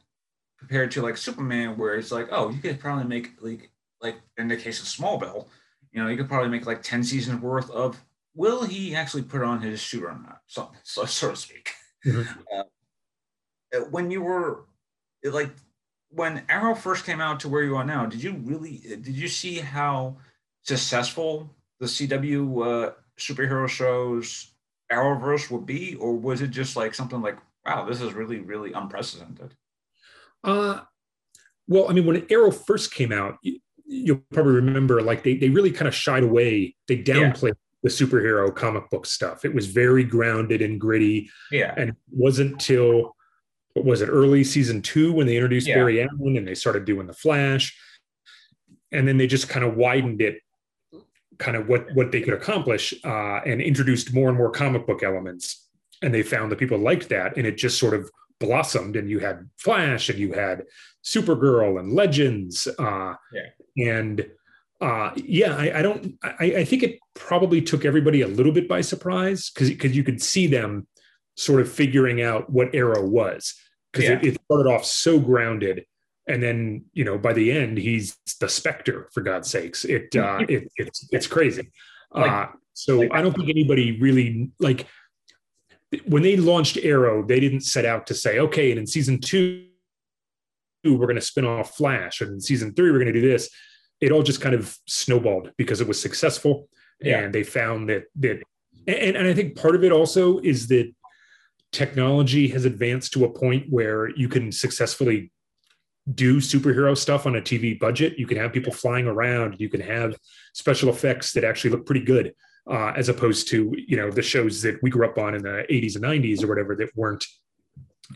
compared to like Superman, where it's like, oh, you could probably make like like in the case of Smallville, you know, you could probably make like 10 seasons worth of will he actually put on his suit or not? So, so, so to speak. Mhm. Uh, when you were like when Arrow first came out to where you are now, did you really did you see how successful the CW uh, superhero shows Arrowverse would be, or was it just like something like, wow, this is really really unprecedented? Uh, well, I mean, when Arrow first came out, you, you'll probably remember like they, they really kind of shied away. They downplayed the superhero comic book stuff. It was very grounded and gritty. Yeah, And it wasn't till, what was it, early season two when they introduced Yeah. Barry Allen and they started doing the Flash. And then they just kind of widened it, kind of what, what they could accomplish uh, and introduced more and more comic book elements. And they found that people liked that. And it just sort of blossomed. And you had Flash and you had Supergirl and Legends. Uh, And uh, yeah, I, I don't, I, I think it probably took everybody a little bit by surprise because because you could see them sort of figuring out what Arrow was because it, it started off so grounded, and then you know by the end he's the Spectre for God's sakes. It uh, it it's it's crazy. Uh, so I don't think anybody really like when they launched Arrow, they didn't set out to say, okay, and in season two we're going to spin off Flash, and in season three we're going to do this. It all just kind of snowballed because it was successful, Yeah. and they found that that, and, and I think part of it also is that technology has advanced to a point where you can successfully do superhero stuff on a TV budget. You can have people flying around. You can have special effects that actually look pretty good, uh, as opposed to you know the shows that we grew up on in the 80s and 90s or whatever that weren't,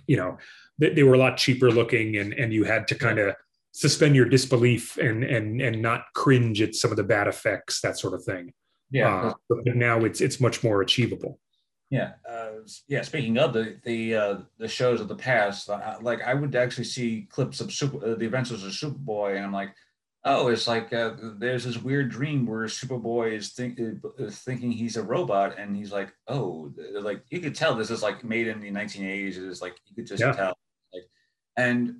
you know, they, they were a lot cheaper looking, and and you had to kind of suspend your disbelief and and and not cringe at some of the bad effects, that sort of thing. Uh, but now it's it's much more achievable. Yeah, uh, yeah. Speaking of the the uh, the shows of the past, uh, like I would actually see clips of Super, uh, the Adventures of Superboy, and I'm like, oh, it's like uh, there's this weird dream where Superboy is, think, is thinking he's a robot, and he's like, oh, like you could tell this is like made in the 1980s. It's like you could just Yeah. tell, like, and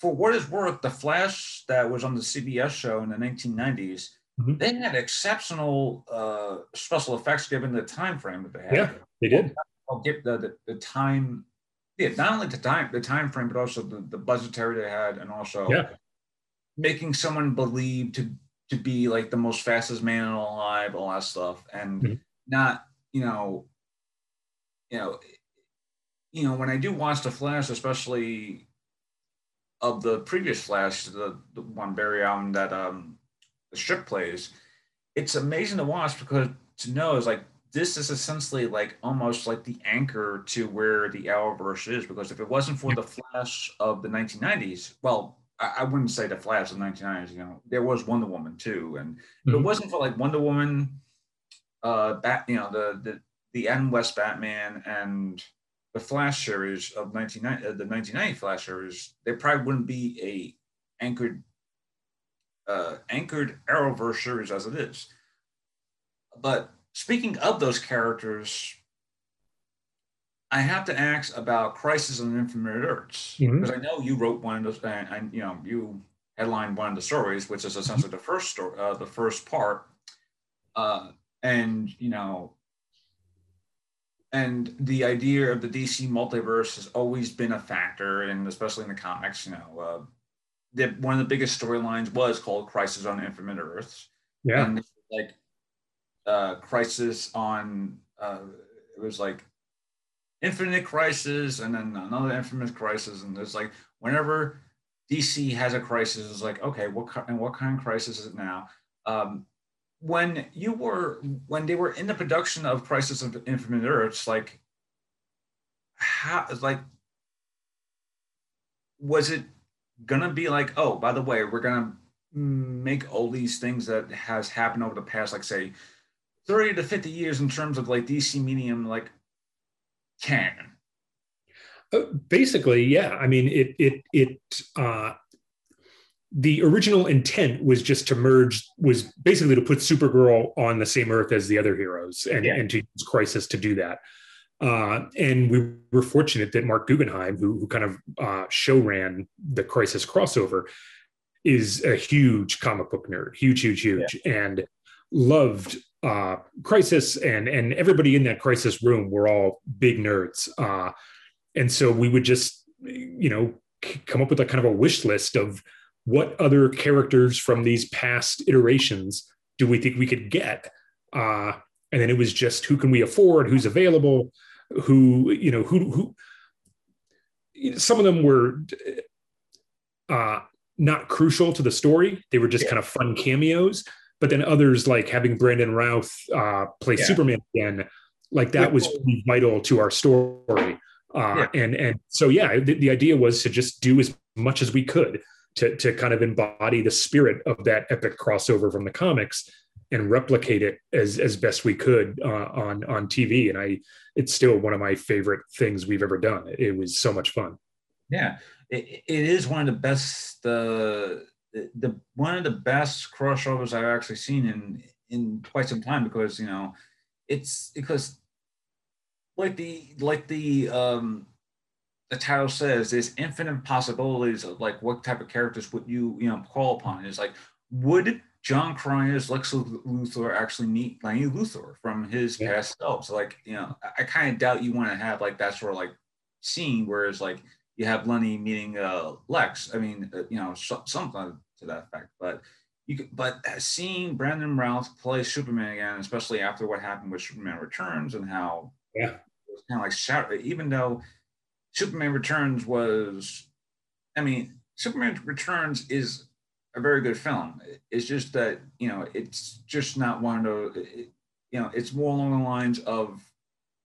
for what is worth, the Flash that was on the CBS show in the 1990s. Mhm. They had exceptional uh, special effects given the time frame that they had. Yeah. They did. I'll get the, the the time. Yeah, not only the time the time frame, but also the, the budgetary they had, and also Yeah. making someone believe to to be like the most fastest man alive, all that stuff, and Mhm. not you know, you know, you know when I do watch the Flash, especially of the previous Flash, the, the one Barry Allen that um the strip plays, it's amazing to watch because to know is like this is essentially like almost like the anchor to where the Arrowverse is. Because if it wasn't for the Flash of the 1990s, well, I, I wouldn't say the Flash of the 1990s. You know, there was Wonder Woman too, and if it wasn't for like Wonder Woman, uh, Bat, you know, the the the Adam West Batman and the Flash series of 1990, uh, the 1990 Flash series, there probably wouldn't be a anchored uh, anchored Arrowverse series as it is. But speaking of those characters, I have to ask about Crisis on Infinite Earths Mhm. because I know you wrote one of those, and, and you know you headlined one of the stories, which is essentially the first story, uh, the first part, uh, and you know, and the idea of the DC multiverse has always been a factor, and especially in the comics, you know, uh, the, one of the biggest storylines was called Crisis on Infinite Earths, Yeah. and like uh, Crisis on, uh, it was like Infinite Crisis, and then another Infinite Crisis, and there's like whenever DC has a crisis, it's like okay, what and what kind of crisis is it now? Um, when you were when they were in the production of Crisis of Infinite Earths, like how like was it gonna be like, oh, by the way, we're gonna make all these things that has happened over the past, like say, 30 to 50 years in terms of like DC medium, like canon? Uh, basically, yeah. I mean, it it it uh, the original intent was just to merge was basically to put Supergirl on the same Earth as the other heroes, and yeah. and to use Crisis to do that. Uh, and we were fortunate that Marc Guggenheim, who, who kind of uh, show ran the Crisis crossover, is a huge comic book nerd, huge, huge, huge, yeah. and loved uh, Crisis, and and everybody in that Crisis room were all big nerds, uh, and so we would just, you know, come up with a kind of a wish list of what other characters from these past iterations do we think we could get, uh, and then it was just who can we afford, who's available who you know who who some of them were uh, not crucial to the story. They were just yeah. kind of fun cameos. But then others, like having Brandon Routh uh, play yeah. Superman again, like that was vital to our story. Uh, yeah. And and so yeah, the, the idea was to just do as much as we could to to kind of embody the spirit of that epic crossover from the comics and replicate it as as best we could uh, on on TV. And I, it's still one of my favorite things we've ever done. It was so much fun. Yeah, it, it is one of the best. Uh, the one of the best crossovers I've actually seen in in quite some time because you know it's because like the like the um the title says there's infinite possibilities of like what type of characters would you you know call upon is like would Jon Cryer's Lex Luthor actually meet Lena Luthor from his yeah. past self. So like, you know, I, I kind of doubt you want to have like that sort of like scene, whereas like you have Lena meeting uh, Lex. I mean, uh, you know, so, something to that effect. But you could, but seeing Brandon Routh play Superman again, especially after what happened with Superman Returns and how yeah, it was kind of like shout, even though Superman Returns was, I mean, Superman Returns is a very good film. It's just that you know it's just not one of those. You know, it's more along the lines of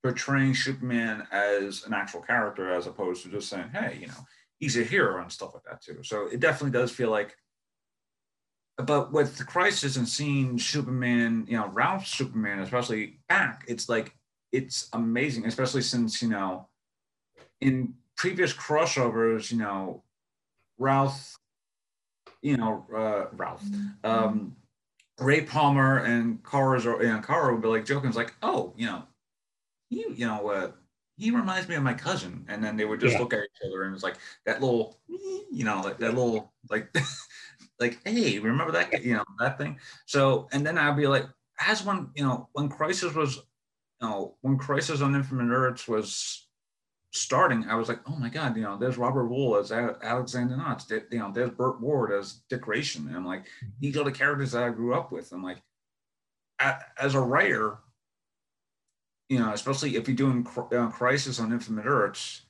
portraying Superman as an actual character as opposed to just saying, "Hey, you know, he's a hero" and stuff like that too. So it definitely does feel like. But with the crisis and seeing Superman, you know, Routh Superman, especially back, it's like it's amazing, especially since you know, in previous crossovers, you know, Routh you know, uh, Routh, mm-hmm. um, Ray Palmer and Kara's or you know, Kara would be like joking, it's like, oh, you know, he, you know, uh, he reminds me of my cousin, and then they would just yeah. look at each other and it's like that little, you know, like that little like, like, hey, remember that, you know, that thing. So, and then I'd be like, as when you know, when Crisis was, you know, when Crisis on Infinite Earths was starting, I was like, oh my God, you know, there's Robert Wuhl as Alexander Knox, you know, there's Burt Ward as Dick Grayson. And I'm like, mm-hmm. these are the characters that I grew up with. I'm like, as a writer, you know, especially if you're doing uh, Crisis on Infinite Earths,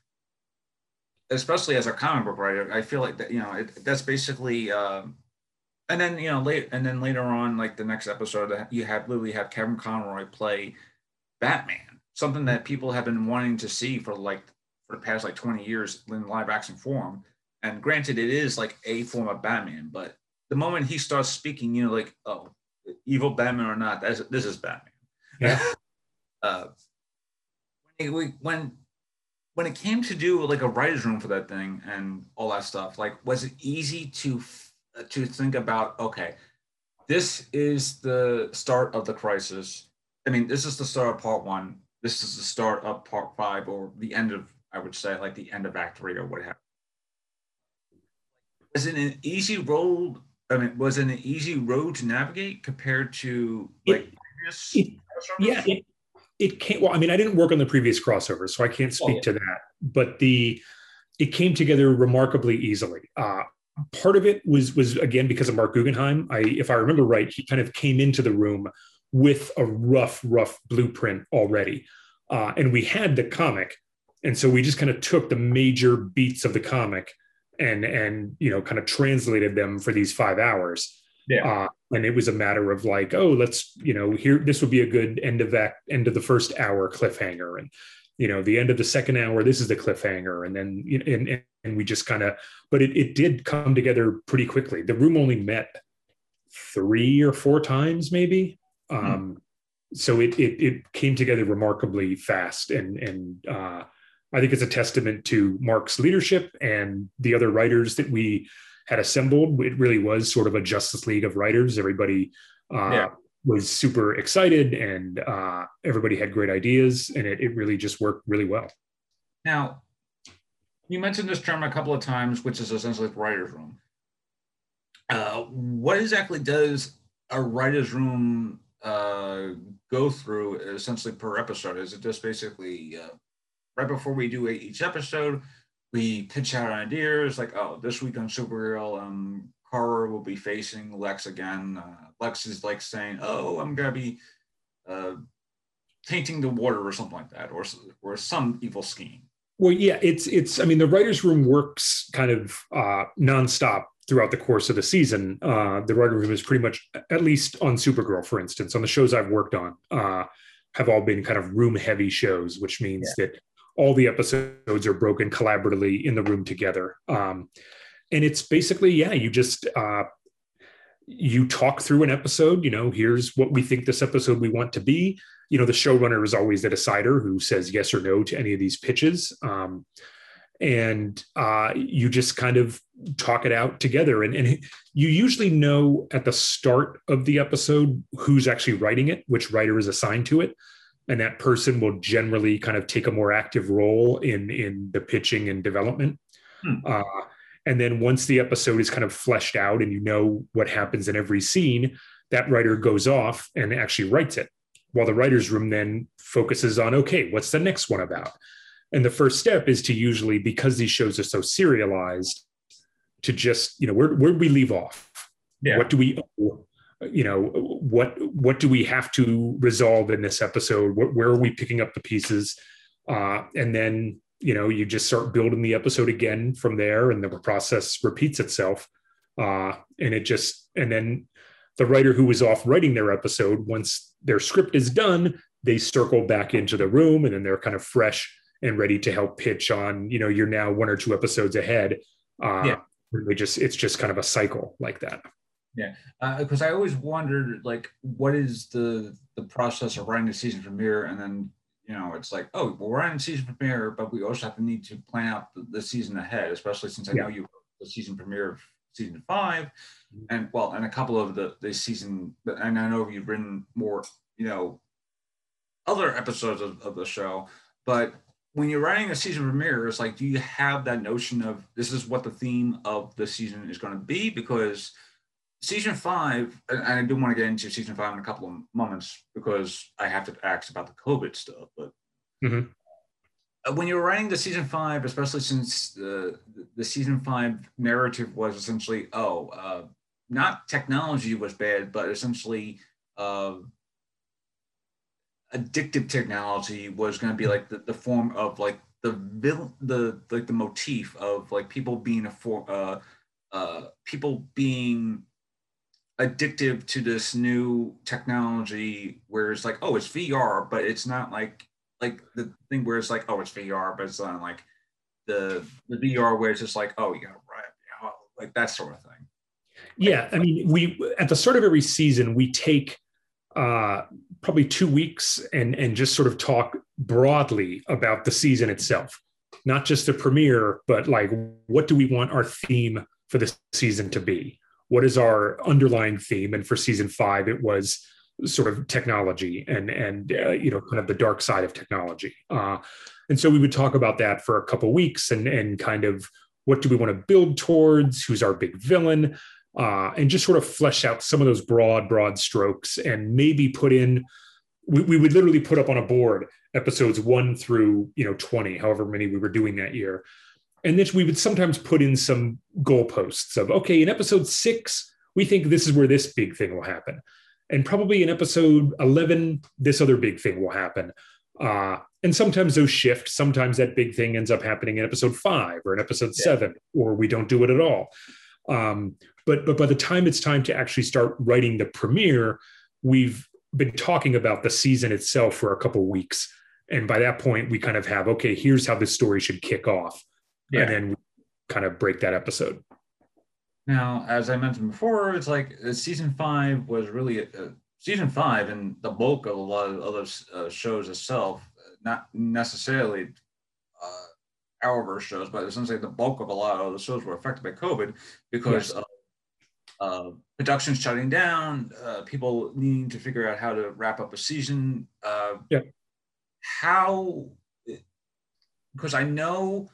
especially as a comic book writer, I feel like that, you know, it, that's basically, um, and then, you know, late, and then later on, like the next episode, you have literally have Kevin Conroy play Batman, something that people have been wanting to see for like for the past like 20 years in live action form. And granted, it is like a form of Batman, but the moment he starts speaking, you know, like, oh, evil Batman or not, that's, this is Batman. Yeah. uh, when, when when it came to do like a writer's room for that thing and all that stuff, like, was it easy to to think about? Okay, this is the start of the crisis. I mean, this is the start of part one. This is the start of part five, or the end of I would say, like the end of Act Three or what have. Was it an easy road? I mean, was it an easy road to navigate compared to like it, it, yeah, it, it came. Well, I mean, I didn't work on the previous crossover, so I can't oh, speak oh, yeah. to that. But the it came together remarkably easily. Uh, part of it was was again because of Marc Guggenheim. I, if I remember right, he kind of came into the room with a rough, rough blueprint already, uh, and we had the comic, and so we just kind of took the major beats of the comic and and you know kind of translated them for these five hours Yeah. Uh, and it was a matter of like, oh, let's, you know, here, this would be a good end of that end of the first hour cliffhanger. And, you know, the end of the second hour, this is the cliffhanger. And then, and, and we just kind of, but it, it did come together pretty quickly. The room only met three or four times, maybe. Hmm. Um, so it, it, it came together remarkably fast. And, and, uh, I think it's a testament to Marc's leadership and the other writers that we had assembled. It really was sort of a Justice League of writers. Everybody uh, yeah. was super excited and uh, everybody had great ideas, and it, it really just worked really well. Now, you mentioned this term a couple of times, which is essentially the writer's room. Uh, what exactly does a writer's room uh, go through essentially per episode? Is it just basically uh, right before we do each episode, we pitch out ideas like, oh, this week on Supergirl, um, Kara will be facing Lex again. Uh, Lex is like saying, oh, I'm gonna be uh, tainting the water or something like that, or or some evil scheme. Well, yeah, it's it's. I mean, the writers' room works kind of uh, nonstop throughout the course of the season. Uh, the writer room is pretty much, at least on Supergirl, for instance, on the shows I've worked on, uh, have all been kind of room heavy shows, which means yeah. that all the episodes are broken collaboratively in the room together. Um, and it's basically, yeah, you just uh, you talk through an episode. You know, here's what we think this episode we want to be. You know, the showrunner is always the decider who says yes or no to any of these pitches. Um, and uh, you just kind of talk it out together. And, and you usually know at the start of the episode who's actually writing it, which writer is assigned to it and that person will generally kind of take a more active role in in the pitching and development hmm. uh, and then once the episode is kind of fleshed out and you know what happens in every scene that writer goes off and actually writes it while the writers room then focuses on okay what's the next one about and the first step is to usually because these shows are so serialized to just you know where, where do we leave off yeah. what do we you know what what do we have to resolve in this episode? Where, where are we picking up the pieces? Uh, and then you know you just start building the episode again from there and the process repeats itself. Uh, and it just and then the writer who was off writing their episode once their script is done they circle back into the room and then they're kind of fresh and ready to help pitch on you know you're now one or two episodes ahead. Uh, yeah. they just it's just kind of a cycle like that yeah, because uh, I always wondered like what is the the process of writing a season premiere, and then you know it's like oh well, we're writing a season premiere, but we also have to need to plan out the, the season ahead, especially since I yeah. know you the season premiere of season 5 mm-hmm. and well, and a couple of the the season, and I know you've written more, you know, other episodes of, of the show, but when you're writing a season premiere, it's like, do you have that notion of this is what the theme of the season is going to be? Because season five, and I do want to get into season five in a couple of moments because I have to ask about the COVID stuff. But mm-hmm. Uh, when you're writing the season five, especially since the the season five narrative was essentially, oh, uh, not technology was bad, but essentially. Uh, addictive technology was going to be like the, the form of like the vil- the like the motif of like people being a for uh, uh, people being addictive to this new technology where it's like, oh, it's VR, but it's not like like the thing where it's like, oh, it's VR, but it's not like the the VR where it's just like, oh, you got right, you know, like that sort of thing. Yeah, I mean, we at the start of every season we take uh, probably two weeks and and just sort of talk broadly about the season itself, not just the premiere, but like what do we want our theme for the season to be? What is our underlying theme? And for season five it was sort of technology and and uh, you know kind of the dark side of technology. Uh, and so we would talk about that for a couple weeks and and kind of what do we want to build towards? Who's our big villain? Uh, and just sort of flesh out some of those broad broad strokes and maybe put in we, we would literally put up on a board episodes one through you know 20 however many we were doing that year and then we would sometimes put in some goalposts of, okay, in episode six, we think this is where this big thing will happen. And probably in episode 11, this other big thing will happen. Uh, and sometimes those shift. Sometimes that big thing ends up happening in episode five or in episode yeah. seven, or we don't do it at all. Um, but but by the time it's time to actually start writing the premiere, we've been talking about the season itself for a couple weeks, and by that point, we kind of have okay, here's how this story should kick off, yeah. and then we kind of break that episode. Now, as I mentioned before, it's like uh, season five was really uh, season five, and the bulk of a lot of other uh, shows itself, not necessarily uh, Arrowverse shows, but essentially the bulk of a lot of the shows were affected by COVID because yes. of uh, production shutting down, uh, people needing to figure out how to wrap up a season. Uh, yeah. How, because I know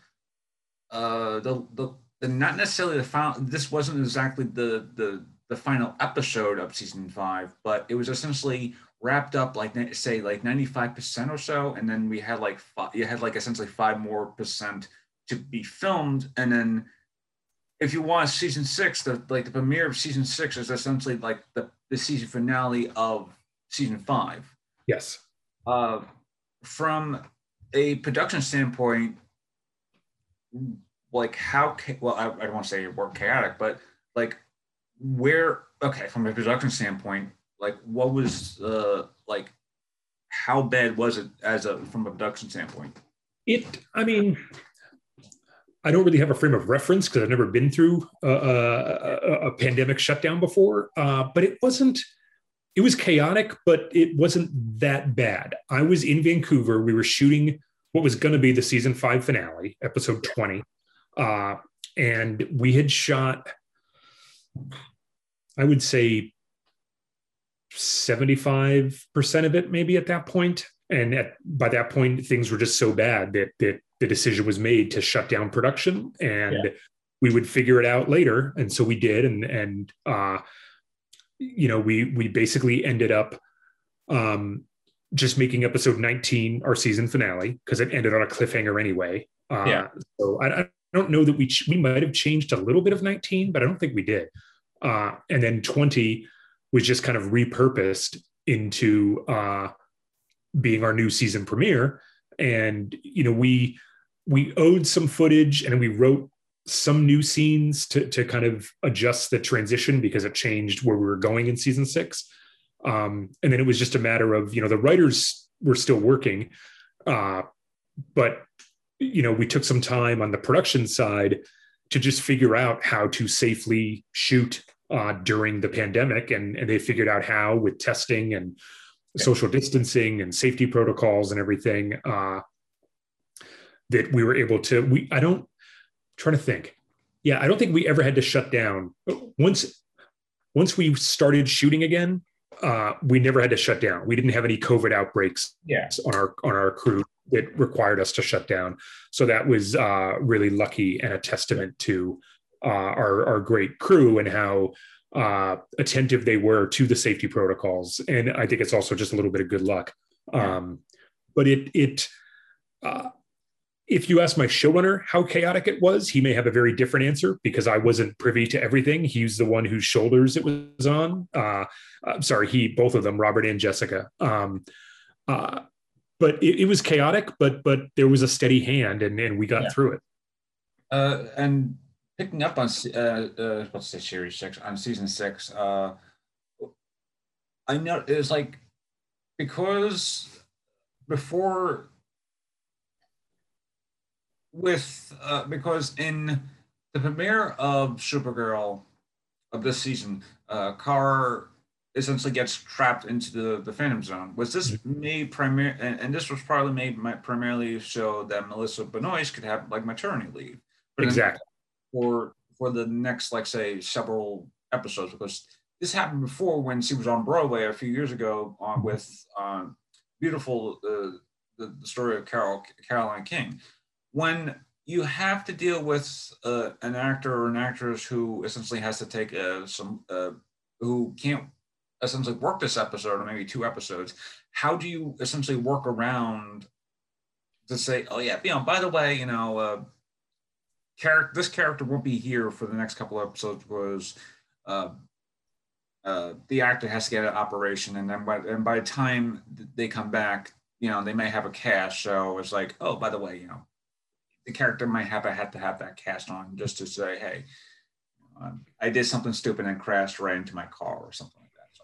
uh, the the the not necessarily the final. This wasn't exactly the the the final episode of season five, but it was essentially wrapped up like say like 95% or so and then we had like five, you had like essentially five more percent to be filmed and then if you watch season six the like the premiere of season six is essentially like the, the season finale of season five yes uh from a production standpoint like how well I, I don't want to say word chaotic, but like where okay from a production standpoint, like what was uh like how bad was it as a from a production standpoint? It I mean I don't really have a frame of reference because I've never been through a, a, a pandemic shutdown before, uh, but it wasn't. It was chaotic, but it wasn't that bad. I was in Vancouver. We were shooting what was going to be the season five finale, episode 20. Uh, and we had shot, I would say, 75% of it maybe at that point. And at, by that point, things were just so bad that, that the decision was made to shut down production and yeah. we would figure it out later. And so we did. And, and, uh, you know, we, we basically ended up, um, just making episode 19 our season finale because it ended on a cliffhanger anyway. Uh, yeah. So I, I, don't know that we ch- we might have changed a little bit of 19, but I don't think we did. Uh, and then 20 was just kind of repurposed into uh, being our new season premiere. And you know, we we owed some footage and we wrote some new scenes to to kind of adjust the transition because it changed where we were going in season six. Um, and then it was just a matter of you know the writers were still working, uh, but you know, we took some time on the production side to just figure out how to safely shoot uh, during the pandemic, and, and they figured out how with testing and social distancing and safety protocols and everything uh, that we were able to. We I don't trying to think. Yeah, I don't think we ever had to shut down once. Once we started shooting again, uh, we never had to shut down. We didn't have any COVID outbreaks yeah. on our on our crew that required us to shut down. So that was uh, really lucky and a testament to uh, our our great crew and how uh, attentive they were to the safety protocols. And I think it's also just a little bit of good luck. Um, but it it uh, if you ask my showrunner how chaotic it was, he may have a very different answer because I wasn't privy to everything. He's the one whose shoulders it was on. Uh, I'm sorry, he, both of them, Robert and Jessica. Um, uh, but it, it, was chaotic, but but there was a steady hand, and and we got yeah. through it. Uh, and picking up on uh, uh, what's the series six on season six, uh, I know it was like because before with uh, because in the premiere of Supergirl of this season, uh, Kara essentially gets trapped into the, the Phantom Zone. Was this mm-hmm. made primarily, and, and, this was probably made primarily so that Melissa Benoist could have like maternity leave. But exactly. For for the next, like say, several episodes, because this happened before when she was on Broadway a few years ago on mm-hmm. with um, beautiful uh, the, the story of Carol Caroline King when you have to deal with uh, an actor or an actress who essentially has to take uh, some uh, who can't essentially work this episode or maybe two episodes how do you essentially work around to say oh yeah you know by the way you know uh, character this character won't be here for the next couple of episodes because uh, the actor has to get an operation and then by, and by the time they come back you know they may have a cast. So it's like oh by the way you know the character might have I had to have that cast on just to say, hey, um, I did something stupid and crashed right into my car or something like that. So,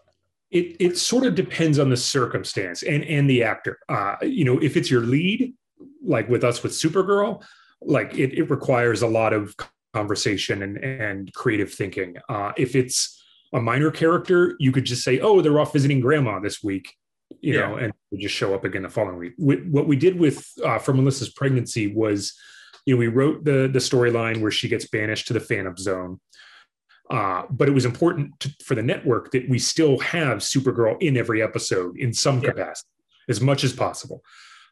It it sort of depends on the circumstance and and the actor. Uh, you know, if it's your lead, like with us with Supergirl, like it, it requires a lot of conversation and and creative thinking. Uh, if it's a minor character, you could just say, "Oh, they're off visiting grandma this week," you Yeah. know, and we just show up again the following week. Wh- What we did with uh, for Melissa's pregnancy was, you know, we wrote the the storyline where she gets banished to the Phantom Zone. Uh, but it was important to, for the network that we still have Supergirl in every episode in some Yeah. capacity, as much as possible.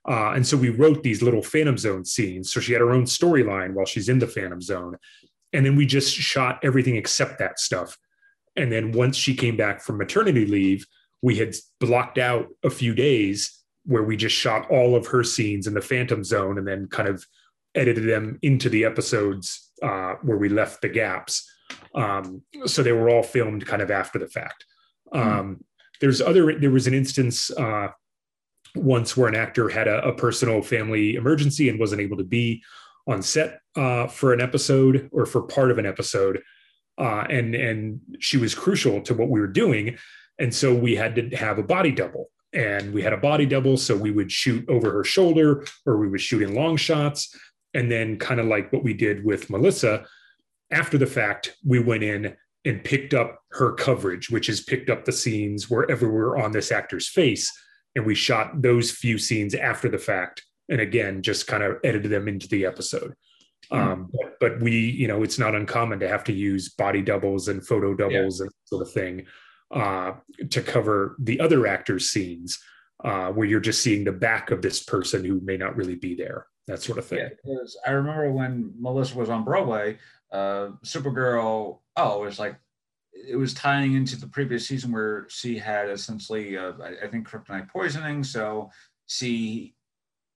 Uh, and so we wrote these little Phantom Zone scenes. So she had her own storyline while she's in the Phantom Zone. And then we just shot everything except that stuff. And then once she came back from maternity leave, we had blocked out a few days where we just shot all of her scenes in the Phantom Zone and then kind of edited them into the episodes uh, where we left the gaps. Um, so they were all filmed kind of after the fact. Um, There's other. There was an instance uh, once where an actor had a, a personal family emergency and wasn't able to be on set uh, for an episode or for part of an episode, uh, and and she was crucial to what we were doing, and so we had to have a body double. And we had a body double, so we would shoot over her shoulder, or we would shoot in long shots, and then kind of like what we did with Melissa, after the fact, we went in and picked up her coverage, which is picked up the scenes wherever we're on this actor's face. And we shot those few scenes after the fact. And again, just kind of edited them into the episode. Um, but, but we, you know, it's not uncommon to have to use body doubles and photo doubles and sort of thing uh, to cover the other actor's scenes uh, where you're just seeing the back of this person who may not really be there, that sort of thing. Yeah, I remember when Melissa was on Broadway, uh, Supergirl. Oh, it was like it was tying into the previous season where she had essentially, uh, I, I think, kryptonite poisoning. So she,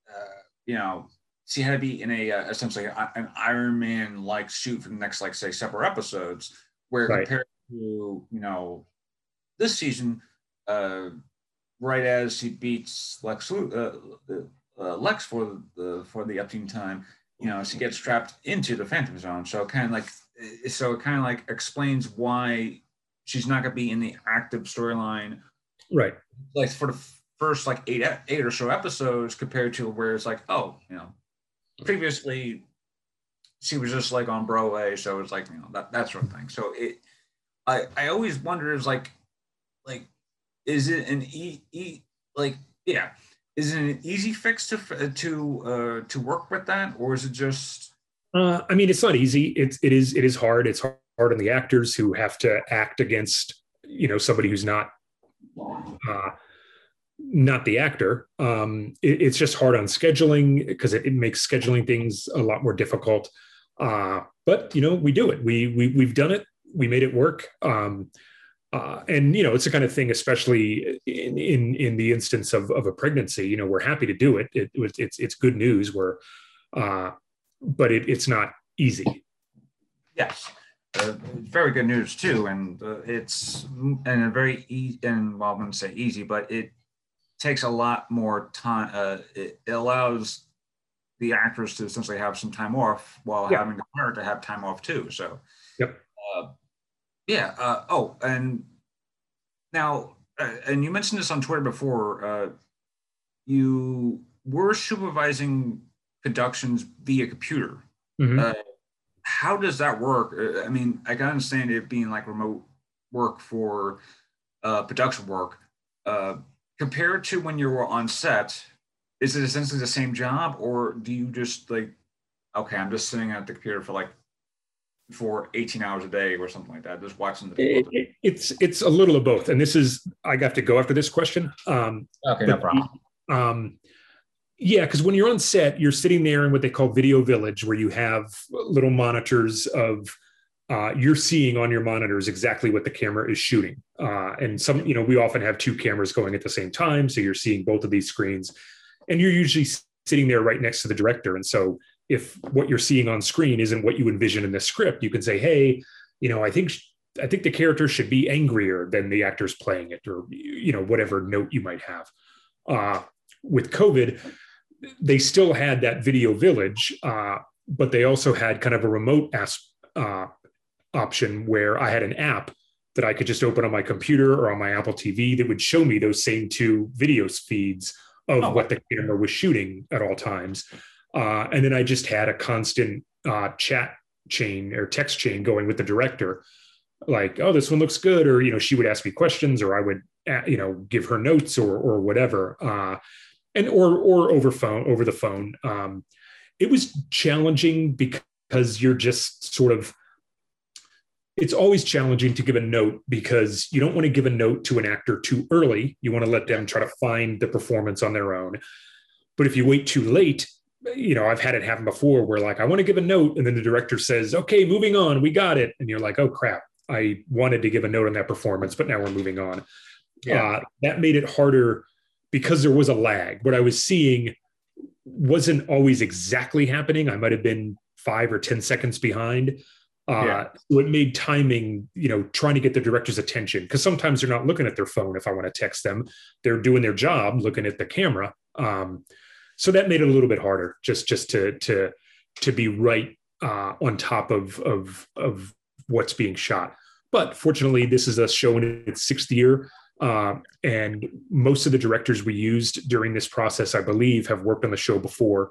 uh, you know, she had to be in a uh, essentially an Iron Man like suit for the next, like, say, several episodes. Where Right. compared to you know this season, uh, right as she beats Lex uh, uh, Lex for the for the up team time, you know, she gets trapped into the Phantom Zone. So kind of like, so it kind of like explains why she's not going to be in the active storyline, Right. like for the first like eight eight or so episodes, compared to where it's like, oh, you know, previously she was just like on Broadway, so it's like you know that that sort of thing. So it, I I always wonder is like, like, is it an e e like yeah, is it an easy fix to to uh to work with that, or is it just Uh, I mean, it's not easy. It's it is it is hard. It's hard on the actors who have to act against you know somebody who's not uh, not the actor. Um, it- it's just hard on scheduling because it, it makes scheduling things a lot more difficult. Uh, but you know, we do it. We we we've done it. We made it work. Um, uh, and you know, it's the kind of thing, especially in in in the instance of of a pregnancy. You know, we're happy to do it. it it's it's good news. We're uh, but it, it's not easy. yes, uh, very good news too, and uh, it's and a very easy and well, I wouldn't say easy, but it takes a lot more time. Uh, it, it allows the actors to essentially have some time off while Yeah. having the parent to have time off too. So, Yep. Uh, yeah. Uh, oh, and now, uh, and you mentioned this on Twitter before. Uh, you were supervising productions via computer. Mhm. Uh, how does that work? Uh, I mean, I can understand it being like remote work for uh, production work. Uh, compared to when you were on set, is it essentially the same job, or do you just like, okay, I'm just sitting at the computer for like for 18 hours a day or something like that, just watching the It- people? it- it's it's a little of both, and this is I got to go after this question. Um, Okay, no problem. um, yeah, because when you're on set, you're sitting there in what they call video village, where you have little monitors of uh, you're seeing on your monitors exactly what the camera is shooting. Uh, and some, you know, we often have two cameras going at the same time, so you're seeing both of these screens, and you're usually sitting there right next to the director. And so, if what you're seeing on screen isn't what you envision in the script, you can say, "Hey, you know, I think." I think the character should be angrier than the actors playing it, or you know, whatever note you might have. Uh, with COVID, they still had that video village, uh, but they also had kind of a remote as, uh, option where I had an app that I could just open on my computer or on my Apple TV that would show me those same two video feeds of oh. what the camera was shooting at all times. Uh, and then I just had a constant uh, chat chain or text chain going with the director, like, "Oh, this one looks good," or you know, she would ask me questions, or I would, uh, you know, give her notes or or whatever, uh, and or or over phone over the phone. Um, it was challenging because you're just sort of it's always challenging to give a note because you don't want to give a note to an actor too early. You want to let them try to find the performance on their own. But if you wait too late, you know, I've had it happen before where like I want to give a note and then the director says, "Okay, moving on, we got it." And you're like, "Oh crap, I wanted to give a note on that performance, but now we're moving on." Yeah. Uh, that made it harder because there was a lag. What I was seeing wasn't always exactly happening. I might have been 5 or 10 seconds behind uh, yeah. So it made timing, you know, trying to get the director's attention because sometimes they're not looking at their phone. If I want to text them, they're doing their job, looking at the camera. Um, so that made it a little bit harder, just just to to to be right uh, on top of of of what's being shot. But fortunately, this is a show in its sixth year. Uh, and most of the directors we used during this process, I believe, have worked on the show before.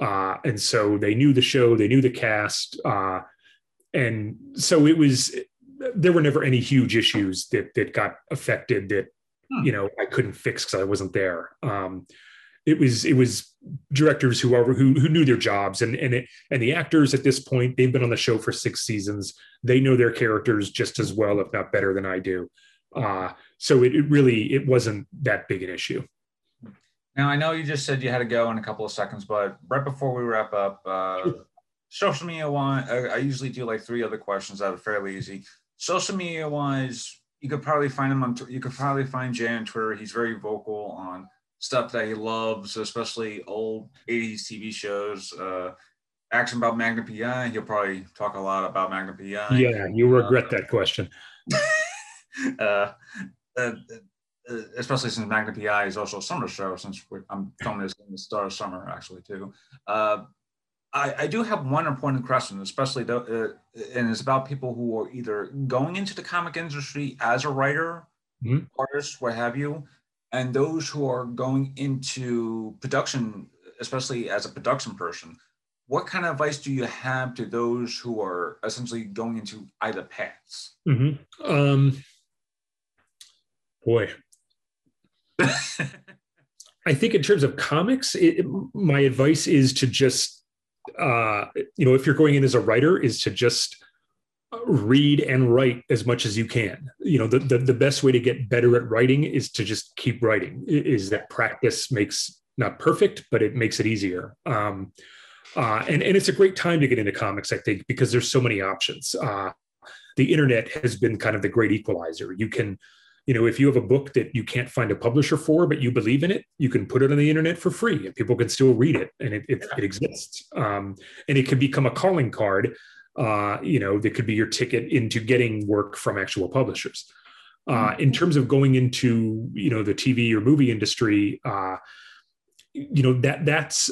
Uh, and so they knew the show, they knew the cast. Uh, and so it was there were never any huge issues that that got affected that hmm. you know I couldn't fix because I wasn't there. Um, it was it was directors who are who who knew their jobs and and it, and the actors at this point they've been on the show for six seasons. They know their characters just as well, if not better, than I do. Uh, so it, it really it wasn't that big an issue. Now I know you just said you had to go in a couple of seconds, but right before we wrap up, uh, social media wise, I, usually do like three other questions that are fairly easy. Social media wise, you could probably find him on. You could probably find Jay on Twitter. He's very vocal on stuff that he loves, especially old '80s TV shows. Uh, action about Magnum PI. He'll probably talk a lot about Magnum PI. Yeah, you regret uh, that question. uh, uh, uh, especially since Magnum PI is also a summer show, since I'm filming this in the start of summer actually too. Uh, I, I, do have one important question, especially the, uh, and it's about people who are either going into the comic industry as a writer, mm-hmm. artist, what have you, and those who are going into production, especially as a production person. What kind of advice do you have to those who are essentially going into either paths? Mm-hmm. Um, boy. I think in terms of comics, it, my advice is to just uh, you know, if you're going in as a writer, is to just read and write as much as you can. You know, the, the, the best way to get better at writing is to just keep writing. Is that practice makes not perfect, but it makes it easier. Um, uh, and and it's a great time to get into comics, I think, because there's so many options. Uh, the internet has been kind of the great equalizer. You can you know, if you have a book that you can't find a publisher for, but you believe in it, you can put it on the internet for free and people can still read it and it, it, it exists. Um, and it can become a calling card, uh, you know, that could be your ticket into getting work from actual publishers. Uh, in terms of going into, you know, the TV or movie industry, uh, you know, that that's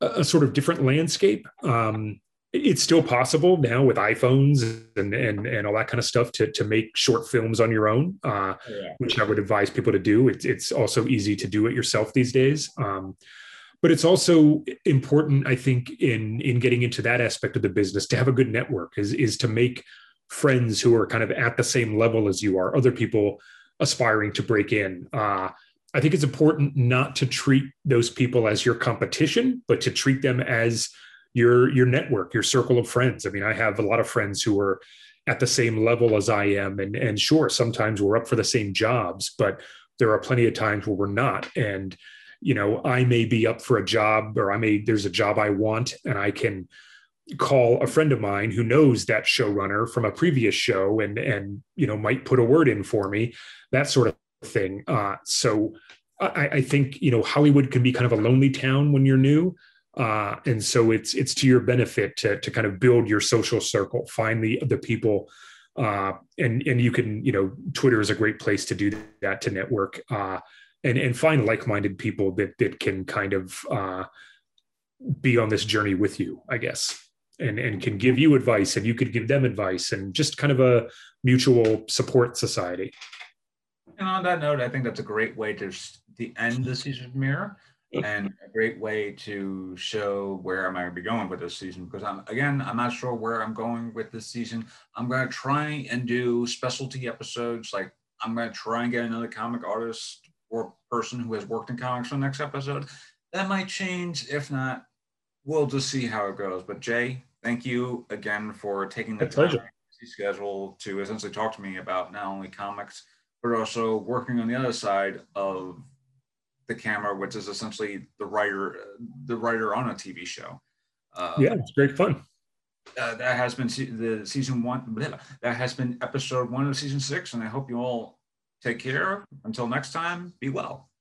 a, a sort of different landscape. Um, it's still possible now with iPhones and, and, and all that kind of stuff to, to make short films on your own, uh, yeah. which I would advise people to do. It's, it's also easy to do it yourself these days. Um, but it's also important, I think, in, in getting into that aspect of the business to have a good network is, is to make friends who are kind of at the same level as you are, other people aspiring to break in. Uh, I think it's important not to treat those people as your competition, but to treat them as your your network, your circle of friends. I mean, I have a lot of friends who are at the same level as I am, and and sure, sometimes we're up for the same jobs, but there are plenty of times where we're not. And you know, I may be up for a job, or I may there's a job I want, and I can call a friend of mine who knows that showrunner from a previous show and and you know might put a word in for me that sort of thing. Uh, so I, I, think you know hollywood can be kind of a lonely town when you're new. Uh, and so it's it's to your benefit to to kind of build your social circle, find the the people, uh, and and you can you know Twitter is a great place to do that to network, uh, and and find like minded people that that can kind of uh, be on this journey with you, I guess. and, and can give you advice and you could give them advice and just kind of a mutual support society. And on that note, I think that's a great way to the end the season premiere and a great way to show where am I going to be going with this season because I'm again I'm not sure where I'm going with this season. I'm going to try and do specialty episodes like I'm going to try and get another comic artist or person who has worked in comics for the next episode. That might change. If not, we'll just see how it goes. But Jay, thank you again for taking the time schedule to essentially talk to me about not only comics but also working on the other side of the camera, which is essentially the writer, the writer on a TV show. Uh, yeah, it's great fun. Uh, that has been se- the season one. Blah, that has been episode one of season six, and I hope you all take care. Until next time, be well.